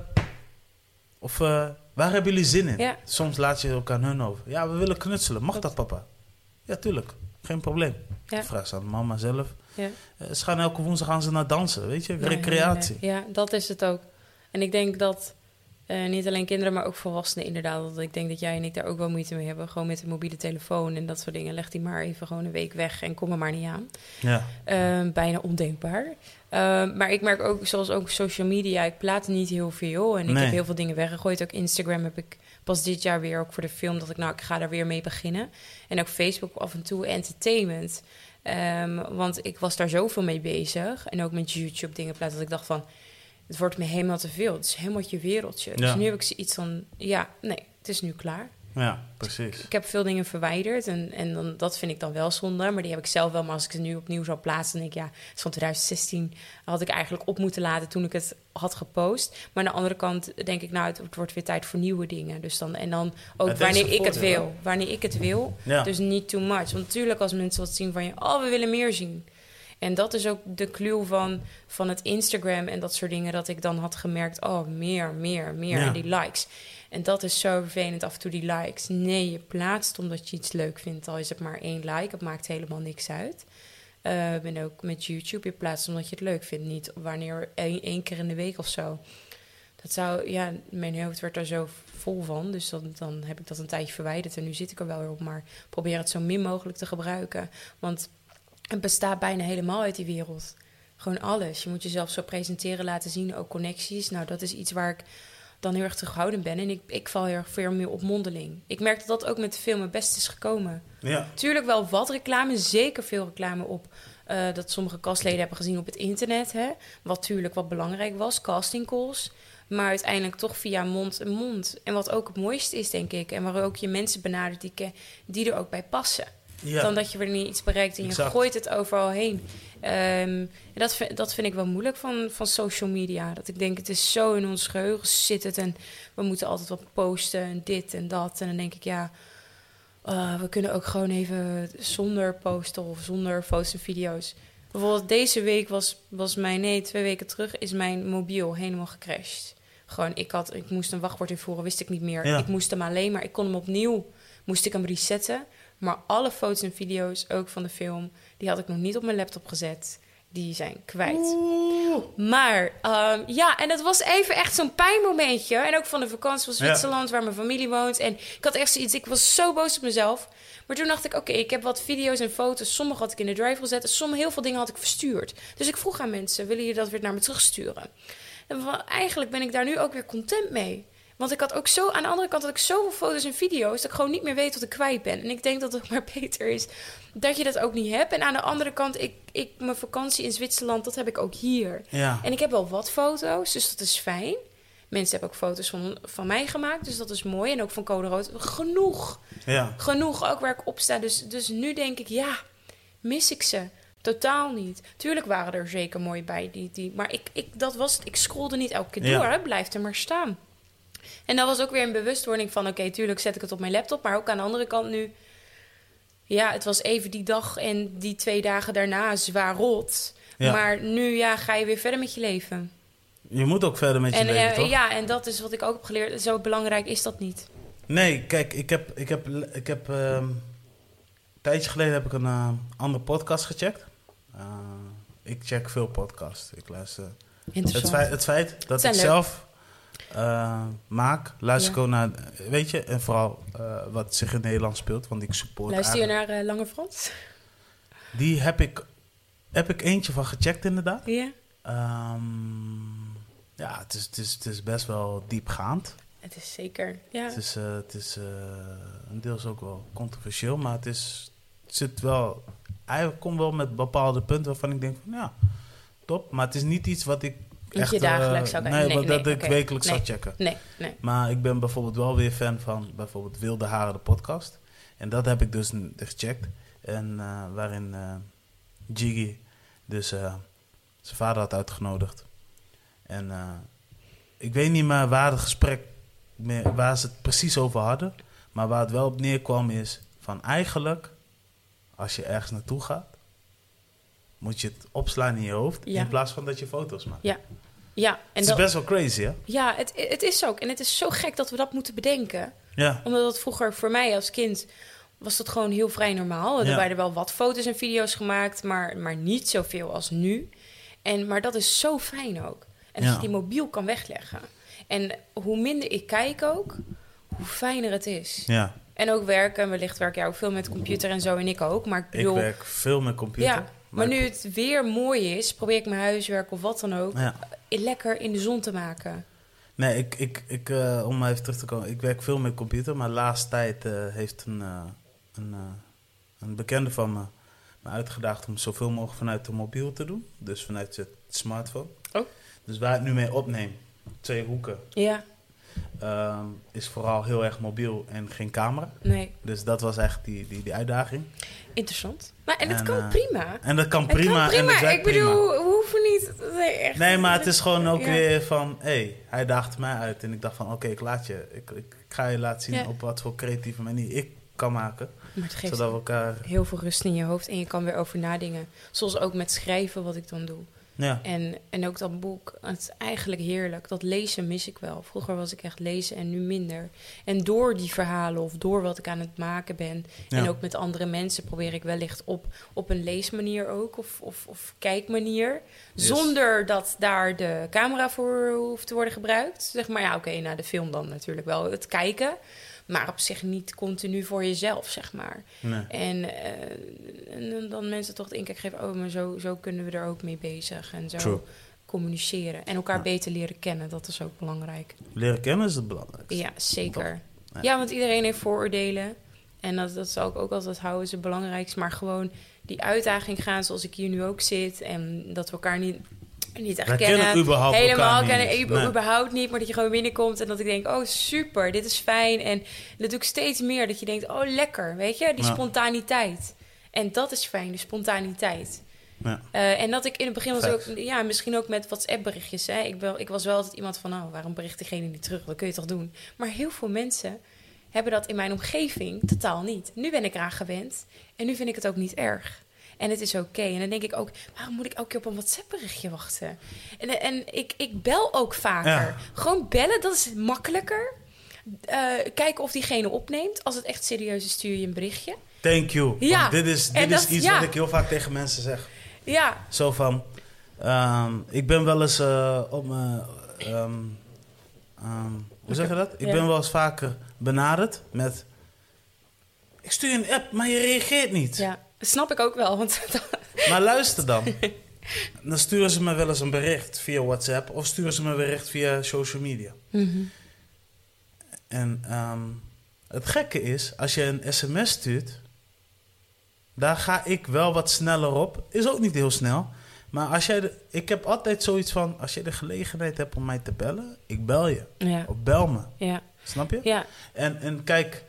Of eh, waar hebben jullie zin in? Ja. Soms laat je het ook aan hun over. Ja, we willen knutselen. Mag dat, papa? Ja, tuurlijk. Geen probleem. Ja. Vraag ze aan mama zelf. Ja. Eh, Ze gaan elke woensdag gaan ze naar dansen, weet je? Recreatie. Ja, dat is het ook. En ik denk dat eh, niet alleen kinderen, maar ook volwassenen inderdaad. Dat ik denk dat jij en ik daar ook wel moeite mee hebben. Gewoon met de mobiele telefoon en dat soort dingen. Leg die maar even gewoon een week weg en kom er maar niet aan. Ja. Eh, bijna ondenkbaar. Eh, maar ik merk ook, zoals ook social media, ik plaat niet heel veel. En ik heb heel veel dingen weggegooid. Ook Instagram heb ik pas dit jaar weer, ook voor de film, dat ik nou, ik ga daar weer mee beginnen. En ook Facebook af en toe, entertainment. Ehm, want ik was daar zoveel mee bezig. En ook met YouTube dingen plaatsen, dat ik dacht van... Het wordt me helemaal te veel. Het is helemaal je wereldje. Dus nu heb ik iets van... Ja, nee, het is nu klaar. ja, precies. Ik heb veel dingen verwijderd en, en dan, dat vind ik dan wel zonde. Maar die heb ik zelf wel. Maar als ik ze nu opnieuw zou plaatsen, dan denk ik... Ja, het is van 2016 had ik eigenlijk op moeten laten toen ik het had gepost. Maar aan de andere kant denk ik... Nou, het, het wordt weer tijd voor nieuwe dingen. Dus dan, en dan ook Het wanneer ik het wil. Wanneer ik het wil. Ja. Dus niet too much. Want natuurlijk als mensen wat zien van je... Oh, we willen meer zien. En dat is ook de clue van, van het Instagram en dat soort dingen. Dat ik dan had gemerkt, oh, meer, meer, meer. Ja. En die likes. En dat is zo vervelend af en toe, die likes. Nee, je plaatst omdat je iets leuk vindt. Al is het maar één like, het maakt helemaal niks uit. Ik ben ook met YouTube, je plaatst omdat je het leuk vindt. Niet wanneer één, één keer in de week of zo. Dat zou, ja, mijn hoofd werd daar zo vol van. Dus dan, dan heb ik dat een tijdje verwijderd. En nu zit ik er wel weer op. Maar probeer het zo min mogelijk te gebruiken. Want het bestaat bijna helemaal uit die wereld. Gewoon alles. Je moet jezelf zo presenteren, laten zien, ook connecties. Nou, dat is iets waar ik dan heel erg terughoudend ben. En ik, ik val heel erg veel meer op mondeling. Ik merk dat dat ook met de film het best is gekomen. Ja. Tuurlijk wel wat reclame, zeker veel reclame op... eh, dat sommige castleden hebben gezien op het internet. Hè? Wat natuurlijk wat belangrijk was, casting calls. Maar uiteindelijk toch via mond en mond. En wat ook het mooiste is, denk ik. En waar ook je mensen benadert die, die er ook bij passen Ja. dan dat je weer niet iets bereikt en je Exact. gooit het overal heen. Ehm, en dat, vind- dat vind ik wel moeilijk van, van social media. Dat ik denk, het is zo in ons geheugen zit het en we moeten altijd wat posten en dit en dat. En dan denk ik, ja, eh, we kunnen ook gewoon even zonder posten of zonder foto's en video's. Bijvoorbeeld deze week was, was mijn, nee, twee weken terug is mijn mobiel helemaal gecrashed. Gewoon, ik, had, ik moest een wachtwoord invoeren, wist ik niet meer. Ja. Ik moest hem alleen maar, ik kon hem opnieuw, moest ik hem resetten. Maar alle foto's en video's, ook van de film, die had ik nog niet op mijn laptop gezet. Die zijn kwijt. Maar ehm, ja, en het was even echt zo'n pijnmomentje. En ook van de vakantie van Zwitserland, waar mijn familie woont. En ik had echt zoiets, ik was zo boos op mezelf. Maar toen dacht ik, oké, ik heb wat video's en foto's. Sommige had ik in de drive gezet. En sommige, heel veel dingen had ik verstuurd. Dus ik vroeg aan mensen, willen jullie dat weer naar me terugsturen? En eigenlijk ben ik daar nu ook weer content mee. Want ik had ook zo, aan de andere kant had ik zoveel foto's en video's... dat ik gewoon niet meer weet wat ik kwijt ben. En ik denk dat het maar beter is dat je dat ook niet hebt. En aan de andere kant, ik, ik, mijn vakantie in Zwitserland, dat heb ik ook hier. Ja. En ik heb wel wat foto's, dus dat is fijn. Mensen hebben ook foto's van, van mij gemaakt, dus dat is mooi. En ook van Code Rood. Genoeg. Ja. Genoeg ook waar ik op sta. Dus, dus nu denk ik, ja, mis ik ze? Totaal niet. Tuurlijk waren er zeker mooi bij. Die, die, maar ik, ik, dat was het. Ik scrolde niet elke keer Ja. door. Het blijft er maar staan. En dat was ook weer een bewustwording van... oké, tuurlijk zet ik het op mijn laptop. Maar ook aan de andere kant nu... Ja, het was even die dag en die twee dagen daarna zwaar rot. Ja. Maar nu ja, ga je weer verder met je leven. Je moet ook verder met je En leven, eh, toch? ja, en dat is wat ik ook heb geleerd. Zo belangrijk is dat niet. Nee, kijk, ik heb, ik heb, ik heb ehm, een tijdje geleden heb ik een eh, andere podcast gecheckt. Eh, ik check veel podcasts. Ik luister. Het feit, het feit dat ik leuk. zelf eh, maak, luister Ja. ik ook naar, weet je, en vooral eh, wat zich in Nederland speelt, want ik support. Luister je naar eh, Lange Frans? Die heb ik, heb ik eentje van gecheckt inderdaad. Ja. Ehm, ja, het is, het, is, het is best wel diepgaand. Het is zeker. Ja. Het is, het is een deels ook wel controversieel, maar het, is, het zit wel. Hij komt wel met bepaalde punten waarvan ik denk van ja, top. Maar het is niet iets wat ik Niet echt. je dagelijks eh, zou nee. Nee, wat dat nee, ik wekelijks Nee. zou checken. Nee, nee. Maar ik ben bijvoorbeeld wel weer fan van bijvoorbeeld Wilde Haren, de podcast. En dat heb ik dus gecheckt. En eh, waarin eh Jiggy dus eh, zijn vader had uitgenodigd. En eh, ik weet niet meer waar het gesprek, meer, waar ze het precies over hadden. Maar waar het wel op neerkwam is van eigenlijk, als je ergens naartoe gaat, moet je het opslaan in je hoofd. Ja. In plaats van dat je foto's maakt. Ja. Ja, en het is dat, best wel crazy, hè? ja het, het is ook. En het is zo gek dat we dat moeten bedenken. Ja. Omdat dat vroeger voor mij als kind was dat gewoon heel vrij normaal. Ja. Er werden wel wat foto's en video's gemaakt, maar, maar niet zoveel als nu. En, maar dat is zo fijn ook. En dat Ja. je die mobiel kan wegleggen. En hoe minder ik kijk ook, hoe fijner het is. Ja, En ook werken, wellicht werk jij ook veel met computer en zo en ik ook. Maar ik ik werk veel met computer. ja, maar nu het weer mooi is, probeer ik mijn huiswerk of wat dan ook Ja. lekker in de zon te maken. Nee, ik, ik, ik, eh, om even terug te komen. Ik werk veel met computer, maar laatste tijd eh, heeft een, eh, een, eh, een bekende van me me uitgedaagd om zoveel mogelijk vanuit de mobiel te doen. Dus vanuit het smartphone. Oh. Dus waar ik nu mee opneem, twee hoeken, Ja, ehm, is vooral heel erg mobiel en geen camera. nee, Dus dat was echt die, die, die uitdaging. Interessant. Maar, en het En, kan eh, prima. En dat kan Het prima. kan prima. En het ik bedoel, prima. we hoeven niet... Nee, echt. Nee, maar het is gewoon ook Ja. weer van, hé, hey, hij daagde mij uit. En ik dacht van, oké, ik laat je. Ik, ik, ik ga je laten zien Ja. op wat voor creatieve manier ik kan maken. Maar het geeft Zodat we elkaar... heel veel rust in je hoofd en je kan weer over nadenken. Zoals ook met schrijven, wat ik dan doe. Ja, En, en ook dat boek, het is eigenlijk heerlijk. Dat lezen mis ik wel. Vroeger was ik echt lezen en nu minder. En door die verhalen of door wat ik aan het maken ben... en ook met andere mensen probeer ik wellicht op, op een leesmanier ook... of, of, of kijkmanier, Yes. zonder dat daar de camera voor hoeft te worden gebruikt. Zeg maar, ja, oké, na de film dan natuurlijk wel het kijken... maar op zich niet continu voor jezelf, zeg maar. nee. En, eh, en dan mensen toch de inkijk geven, oh, maar zo, zo kunnen we er ook mee bezig. En zo True. communiceren. En elkaar Ja. beter leren kennen, dat is ook belangrijk. Leren kennen is het belangrijkste. Ja, zeker. Ja. Ja, want iedereen heeft vooroordelen. En dat, dat zal ik ook altijd houden, is het belangrijkste. Maar gewoon die uitdaging gaan zoals ik hier nu ook zit. En dat we elkaar niet, niet echt kennen. kennen überhaupt Helemaal niet kennen, Nee. überhaupt niet. Maar dat je gewoon binnenkomt en dat ik denk, oh super, dit is fijn. En dat doe ik steeds meer. Dat je denkt, oh lekker, weet je? Die Ja. spontaniteit. En dat is fijn, de spontaniteit. Ja. Eh, en dat ik in het begin was ook, ja, misschien ook met WhatsApp-berichtjes. Hè. Ik, wel, ik was wel altijd iemand van, nou, waarom bericht diegene niet terug? Dat kun je toch doen? Maar heel veel mensen hebben dat in mijn omgeving totaal niet. Nu ben ik eraan gewend en nu vind ik het ook niet erg. En het is oké. En dan denk ik ook, waarom moet ik elke keer op een WhatsApp-berichtje wachten? En, en ik, ik bel ook vaker. Ja. Gewoon bellen, dat is makkelijker. Eh, kijken of diegene opneemt. Als het echt serieus is, stuur je een berichtje. Thank you. Ja, Want dit is, dit is dat- iets ja. wat ik heel vaak tegen mensen zeg. Ja, Zo van... ehm, ik ben wel eens eh, op mijn... ehm, ehm, hoe zeg je dat? Ik Ja. ben wel eens vaker benaderd met... Ik stuur een app, maar je reageert niet. ja, dat snap ik ook wel. Want Maar luister dan. Dan sturen ze me wel eens een bericht via WhatsApp... of sturen ze me een bericht via social media. Mhm. En het gekke is, als je een sms stuurt, daar ga ik wel wat sneller op. Is ook niet heel snel. Maar als jij de, ik heb altijd zoiets van, als je de gelegenheid hebt om mij te bellen, ik bel je. ja, Of bel me. ja, Snap je? ja. En, en kijk,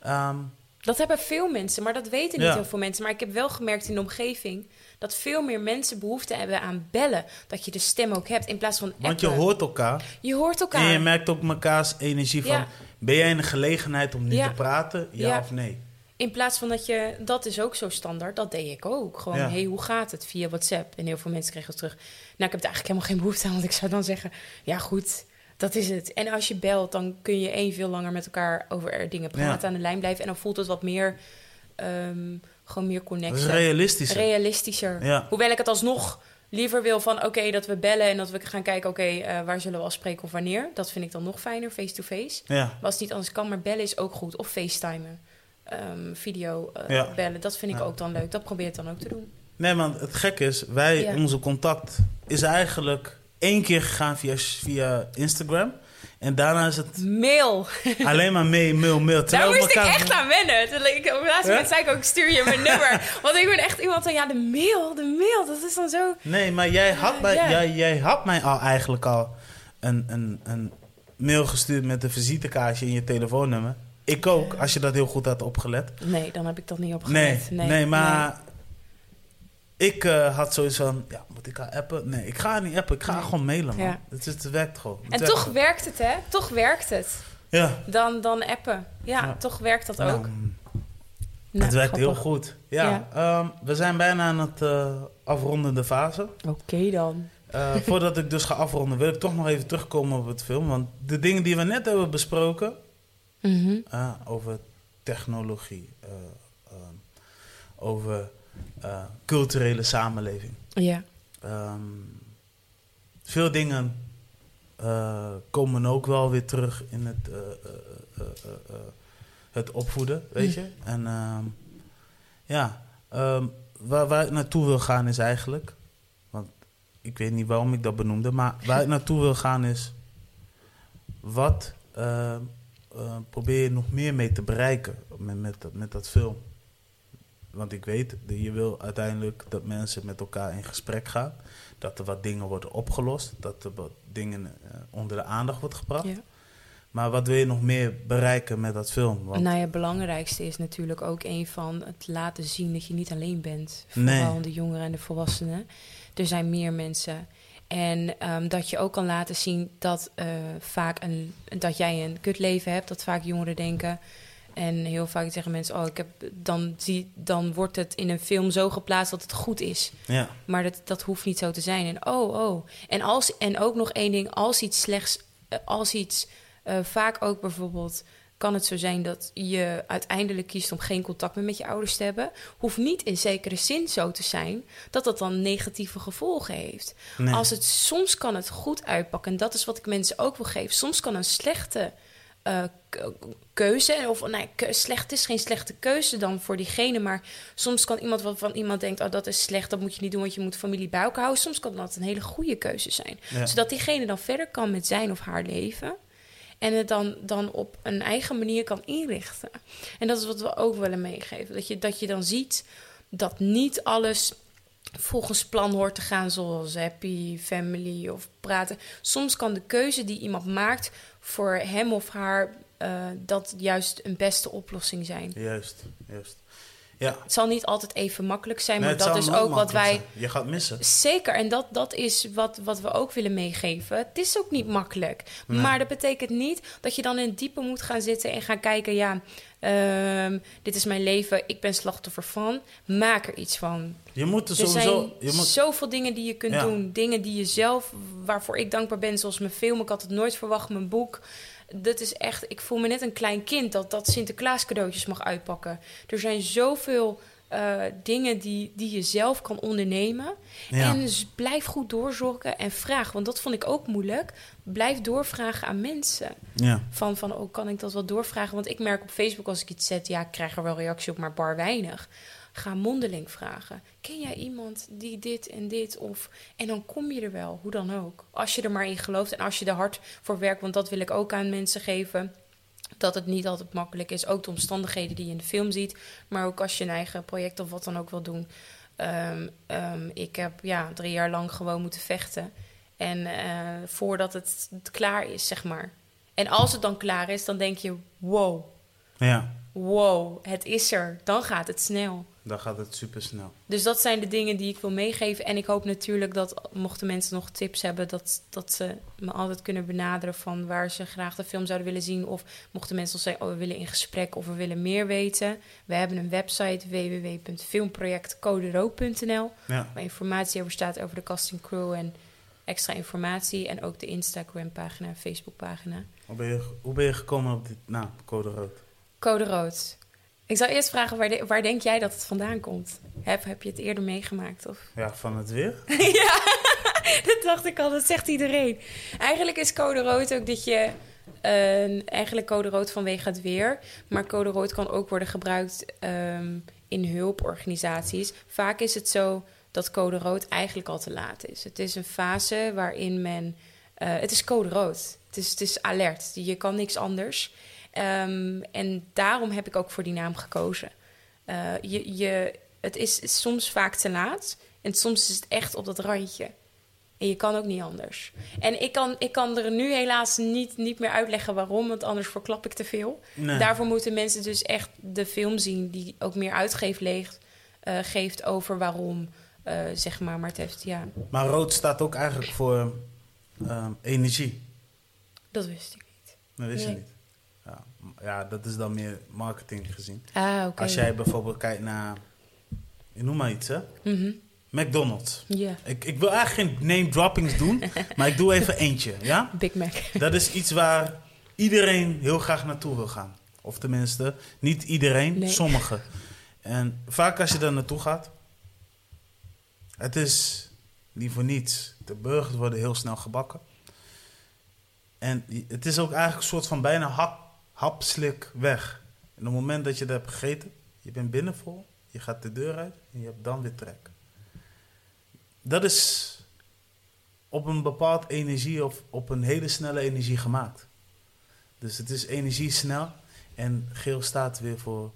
ehm, Dat hebben veel mensen, maar dat weten niet Ja. heel veel mensen. Maar ik heb wel gemerkt in de omgeving dat veel meer mensen behoefte hebben aan bellen. Dat je de stem ook hebt in plaats van want je hoort elkaar Je hoort elkaar. en je merkt ook mekaars energie van, ben jij in de gelegenheid om nu te praten? Ja. of nee? In plaats van dat je, dat is ook zo standaard, dat deed ik ook. Gewoon, Ja. hey, hoe gaat het? Via WhatsApp. En heel veel mensen kregen het terug. Nou, ik heb er eigenlijk helemaal geen behoefte aan, want ik zou dan zeggen, ja goed, dat is het. En als je belt, dan kun je één veel langer met elkaar over er dingen praten, Ja. aan de lijn blijven. En dan voelt het wat meer, ehm, gewoon meer connectie. is realistisch. realistischer. Ja. Hoewel ik het alsnog liever wil van oké, dat we bellen en dat we gaan kijken, oké, eh, waar zullen we afspreken of wanneer. Dat vind ik dan nog fijner, face-to-face. Ja. Maar als het niet anders kan, maar bellen is ook goed. Of facetimen. Ehm, video eh, Ja. bellen, dat vind ik Ja. ook dan leuk. Dat probeer ik dan ook te doen. Nee, want het gek is, wij, Ja. onze contact is eigenlijk één keer gegaan via, via Instagram. En daarna is het Mail. alleen maar mail, mail, mail. Daar Terwijl moest ik echt aan wennen. Toen ik, op het laatste moment zei ik ook, stuur je mijn nummer. Want ik ben echt iemand van, ja, de mail, de mail, dat is dan zo... Nee, maar jij had, mij, jij, jij had mij al eigenlijk al een, een, een mail gestuurd met een visitekaartje in je telefoonnummer. Ik ook, als je dat heel goed had opgelet. Nee, dan heb ik dat niet Nee, opgelet. nee, maar ik eh, had zoiets van, ja, moet ik haar appen? Nee, ik ga haar niet appen, ik ga haar Nee. gewoon mailen, man. Ja. Het, is, het werkt gewoon. Het En werkt toch gewoon. werkt het, hè? Toch werkt het. Ja. Dan, dan appen. Ja, Ja. toch werkt dat ook. het Nou, werkt heel goed. Ja, Ja. ehm, we zijn bijna aan het eh, afrondende fase. Oké dan. Eh, voordat ik dus ga afronden, wil ik toch nog even terugkomen op het film. Want de dingen die we net hebben besproken, Mhm. eh, over technologie, eh, ehm, over eh, culturele samenleving. Ja. Ehm, veel dingen eh, komen ook wel weer terug in het, het opvoeden, weet Hm. je. En ehm, ja, waar, waar ik naartoe wil gaan is eigenlijk... Want ik weet niet waarom ik dat benoemde, maar waar ik naartoe wil gaan is... Wat eh, probeer je nog meer mee te bereiken met, met, dat, met dat film? Want ik weet, dat je wil uiteindelijk dat mensen met elkaar in gesprek gaan. Dat er wat dingen worden opgelost. Dat er wat dingen eh, onder de aandacht wordt gebracht. ja. Maar wat wil je nog meer bereiken met dat film? Want, Nou ja, het belangrijkste is natuurlijk ook een van het laten zien dat je niet alleen bent. Nee. Vooral de jongeren en de volwassenen. Er zijn meer mensen. En ehm, dat je ook kan laten zien dat, eh, vaak een, dat jij een kutleven hebt. Dat vaak jongeren denken. En heel vaak zeggen mensen, oh, ik heb, dan, zie, dan wordt het in een film zo geplaatst dat het goed is. ja, Maar dat, dat hoeft niet zo te zijn. En oh, oh. En, als, en ook nog één ding, als iets slechts, eh, als iets, eh, vaak ook bijvoorbeeld, kan het zo zijn dat je uiteindelijk kiest om geen contact meer met je ouders te hebben. Hoeft niet in zekere zin zo te zijn dat dat dan negatieve gevolgen heeft. nee. Als het, soms kan het goed uitpakken. En dat is wat ik mensen ook wil geven. Soms kan een slechte k- keuze, of slecht is geen slechte keuze dan voor diegene. Maar soms kan iemand wat van iemand denkt: oh, dat is slecht, dat moet je niet doen, want je moet familie bij elkaar houden. Soms kan dat een hele goede keuze zijn. Ja. Zodat diegene dan verder kan met zijn of haar leven. En het dan, dan op een eigen manier kan inrichten. En dat is wat we ook willen meegeven. Dat je, dat je dan ziet dat niet alles volgens plan hoort te gaan, zoals happy, family of praten. Soms kan de keuze die iemand maakt voor hem of haar eh, dat juist een beste oplossing zijn. Juist, juist. Ja, Het zal niet altijd even makkelijk zijn, Nee, maar dat is ook wat wij zijn. Je gaat missen. Zeker, en dat, dat is wat, wat we ook willen meegeven. Het is ook niet makkelijk. Nee. Maar dat betekent niet dat je dan in het diepe moet gaan zitten en gaan kijken: ja, ehm, dit is mijn leven, ik ben slachtoffer van. Maak er iets van. Je moet er Er zijn sowieso... Je moet, zoveel dingen die je kunt Ja. doen. Dingen die je zelf, waarvoor ik dankbaar ben, zoals mijn film. Ik had het nooit verwacht, mijn boek. Dat is echt, ik voel me net een klein kind dat, dat Sinterklaas cadeautjes mag uitpakken. Er zijn zoveel eh, dingen die, die je zelf kan ondernemen. ja. En dus blijf goed doorzoeken en vraag. Want dat vond ik ook moeilijk. Blijf doorvragen aan mensen. ja. Van, van oh, kan ik dat wel doorvragen? Want ik merk op Facebook als ik iets zet... ja, ik krijg er wel reactie op, maar bar weinig. Ga mondeling vragen. Ken jij iemand die dit en dit? Of, en dan kom je er wel, hoe dan ook. Als je er maar in gelooft en als je er hard voor werkt... want dat wil ik ook aan mensen geven... dat het niet altijd makkelijk is. Ook de omstandigheden die je in de film ziet. Maar ook als je een eigen project of wat dan ook wil doen... Ehm, ehm, ik heb ja, drie jaar lang gewoon moeten vechten. En eh, voordat het, het klaar is, zeg maar. En als het dan klaar is, dan denk je: wow, ja, wow, het is er. Dan gaat het snel. Dan gaat het super snel. Dus dat zijn de dingen die ik wil meegeven. En ik hoop natuurlijk dat, mochten mensen nog tips hebben, dat, dat ze me altijd kunnen benaderen van waar ze graag de film zouden willen zien. Of mochten mensen al zeggen, oh, we willen in gesprek of we willen meer weten. We hebben een website www.filmprojectcoderood.nl Ja, waar informatie over staat over de casting crew en extra informatie. En ook de Instagram-pagina en Facebook-pagina. hoe ben je, hoe ben je gekomen op dit naam, Code Rood? Code Rood. Ik zou eerst vragen, waar, de- waar denk jij dat het vandaan komt? Heb, heb je het eerder meegemaakt? Of? Ja, van het weer? ja, dat dacht ik al. Dat zegt iedereen. Eigenlijk is code rood ook dat je... eh, eigenlijk code rood vanwege het weer. Maar code rood kan ook worden gebruikt ehm, in hulporganisaties. Vaak is het zo dat code rood eigenlijk al te laat is. Het is een fase waarin men... eh, het is code rood. Het is, het is alert. Je kan niks anders. Ehm, en daarom heb ik ook voor die naam gekozen. Eh, je, je, het is soms vaak te laat. En soms is het echt op dat randje. En je kan ook niet anders. En ik kan, ik kan er nu helaas niet, niet meer uitleggen waarom, want anders verklap ik te veel. Nee. Daarvoor moeten mensen dus echt de film zien die ook meer uitgeeft leegt, eh, geeft over waarom, eh, zeg maar. Maar het heeft, ja, Maar rood staat ook eigenlijk voor ehm, energie. dat wist ik niet. Dat wist je Nee. niet. Ja, ja, dat is dan meer marketing gezien. Ah, oké. Als jij bijvoorbeeld kijkt naar, ik noem maar iets hè, Mhm. McDonald's. Ja, Ik, ik wil eigenlijk geen name droppings doen, maar ik doe even eentje, ja? Big Mac. Dat is iets waar iedereen heel graag naartoe wil gaan. Of tenminste, niet iedereen, Nee. sommigen. En vaak als je daar naartoe gaat, het is niet voor niets. De burgers worden heel snel gebakken. En het is ook eigenlijk een soort van bijna hap, hapslik weg. En op het moment dat je dat hebt gegeten, je bent binnenvol, je gaat de deur uit en je hebt dan weer trek. Dat is op een bepaald energie of op een hele snelle energie gemaakt. Dus het is energie snel en geel staat weer voor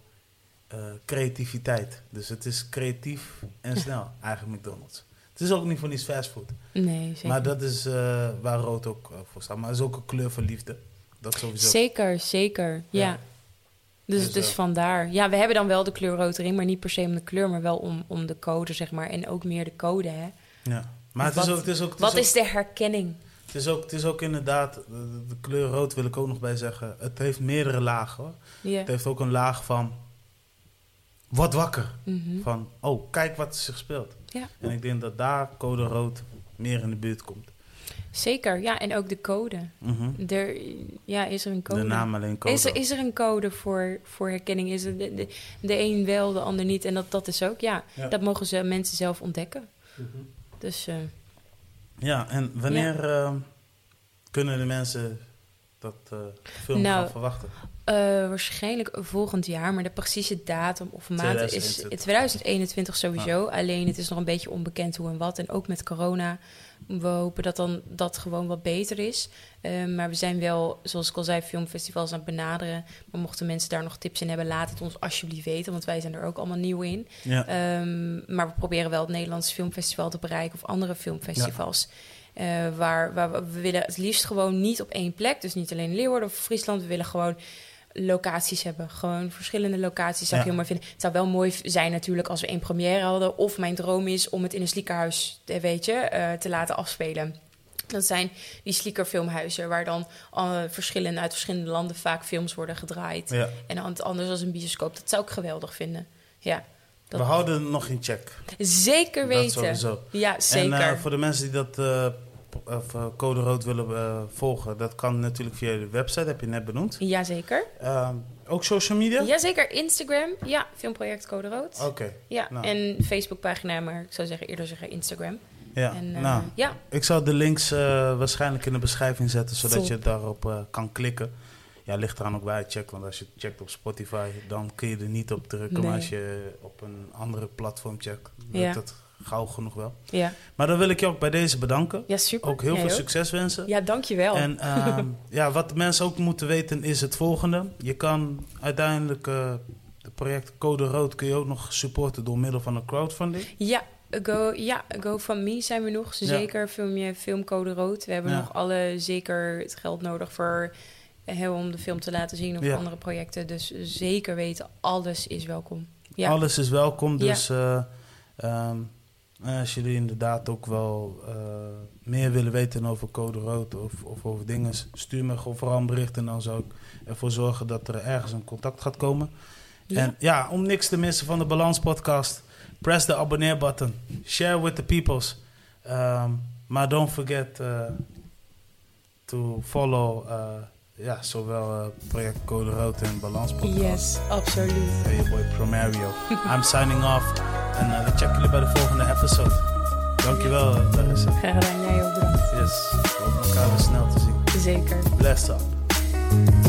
eh, creativiteit. Dus het is creatief en snel, eigenlijk McDonald's. Het is ook niet voor niets fastfood. Nee, zeker. Maar dat is eh, waar rood ook eh, voor staat. Maar het is ook een kleur van liefde. Dat sowieso. Zeker, zeker. Ja. Ja. Dus, Dus, dus eh, vandaar. Ja, we hebben dan wel de kleur rood erin, maar niet per se om de kleur, maar wel om, om de code, zeg maar. En ook meer de code, hè. Ja. Maar het Wat- is ook, het is ook, het Wat is ook, is de herkenning? het is ook, het is ook inderdaad, de, de kleur rood wil ik ook nog bij zeggen. Het heeft meerdere lagen hoor. Het heeft ook een laag van, word wakker. Mhm. Van, oh, kijk wat er zich speelt. Ja. En ik denk dat daar code rood meer in de buurt komt. Zeker, ja. En ook de code. Mhm. Er, ja, is er een code? De naam alleen code Is er, is er een code voor, voor herkenning? Is er de, de, de een wel, de ander niet? En dat, dat is ook, ja, Ja. dat mogen ze mensen zelf ontdekken. Mhm. Dus eh, Ja, en wanneer eh, kunnen de mensen dat eh, film Nou, gaan verwachten? waarschijnlijk volgend jaar, maar de precieze datum of maand is 2021. 2021 sowieso. Alleen het is nog een beetje onbekend hoe en wat. En ook met corona. We hopen dat dan dat gewoon wat beter is. Eh, maar we zijn wel, zoals ik al zei, filmfestivals aan het benaderen. Maar mochten mensen daar nog tips in hebben, laat het ons alsjeblieft weten. Want wij zijn er ook allemaal nieuw in. Ja. Ehm, maar we proberen wel het Nederlandse Filmfestival te bereiken of andere filmfestivals. Eh, waar, waar we, we willen het liefst gewoon niet op één plek. Dus niet alleen Leeuwarden of Friesland. We willen gewoon locaties hebben. Gewoon verschillende locaties. Zou ik Ja. heel mooi vinden. Het zou wel mooi zijn natuurlijk als we één première hadden. Of mijn droom is om het in een sliekerhuis, eh, weet je, eh, te laten afspelen. Dat zijn die sliekerfilmhuizen waar dan eh, verschillende, uit verschillende landen vaak films worden gedraaid. ja. En anders als een bioscoop. Dat zou ik geweldig vinden. Ja, dat- We houden het nog in check. zeker Dat weten. sowieso. Ja, zeker. En voor de mensen die dat of, eh, code rood willen eh, volgen, dat kan natuurlijk via de website, heb je net benoemd. Jazeker. Ehm, ook social media? Jazeker, Instagram. Ja, filmproject Code Rood. Oké, Ja, nou. en Facebookpagina, maar ik zou zeggen eerder zeggen Instagram. ja. En, eh, nou, ja, ik zal de links waarschijnlijk in de beschrijving zetten, zodat Top. je daarop kan klikken. Ja, ligt eraan ook waar je checkt, want als je checkt op Spotify, dan kun je er niet op drukken. Nee. Maar als je op een andere platform checkt, Ja. het gauw genoeg wel. ja. Maar dan wil ik je ook bij deze bedanken. ja, super. Ook heel Jij veel ook? succes wensen. Ja, dankjewel. En ehm, ja, wat mensen ook moeten weten is het volgende. Je kan uiteindelijk eh het project Code Rood kun je ook nog supporten door middel van een crowdfunding. Ja, Go, ja, GoFundMe zijn we nog. Zeker film je filmcode rood. We hebben Ja. nog alle zeker het geld nodig voor eh, om de film te laten zien of Ja. andere projecten. Dus zeker weten, alles is welkom. Ja, Alles is welkom, dus eh, ehm, als jullie inderdaad ook wel eh, meer willen weten over Code Rood of, of over dingen, stuur me gewoon vooral een bericht en dan zou ik ervoor zorgen dat er ergens een contact gaat komen. Ja. En ja, om niks te missen van de Balans podcast, press de abonneer button, share with the peoples. Ehm, maar don't forget eh, to follow eh, ja, zowel eh, project Code Rood en Balans yes, absoluut. Hey, your boy Promario. I'm signing off. En uh, we checken jullie bij de volgende episode. Dankjewel, uh, Larissa. Graag gedaan, jij ook bedankt. Yes. We hopen elkaar weer snel te zien. Zeker. Bless up.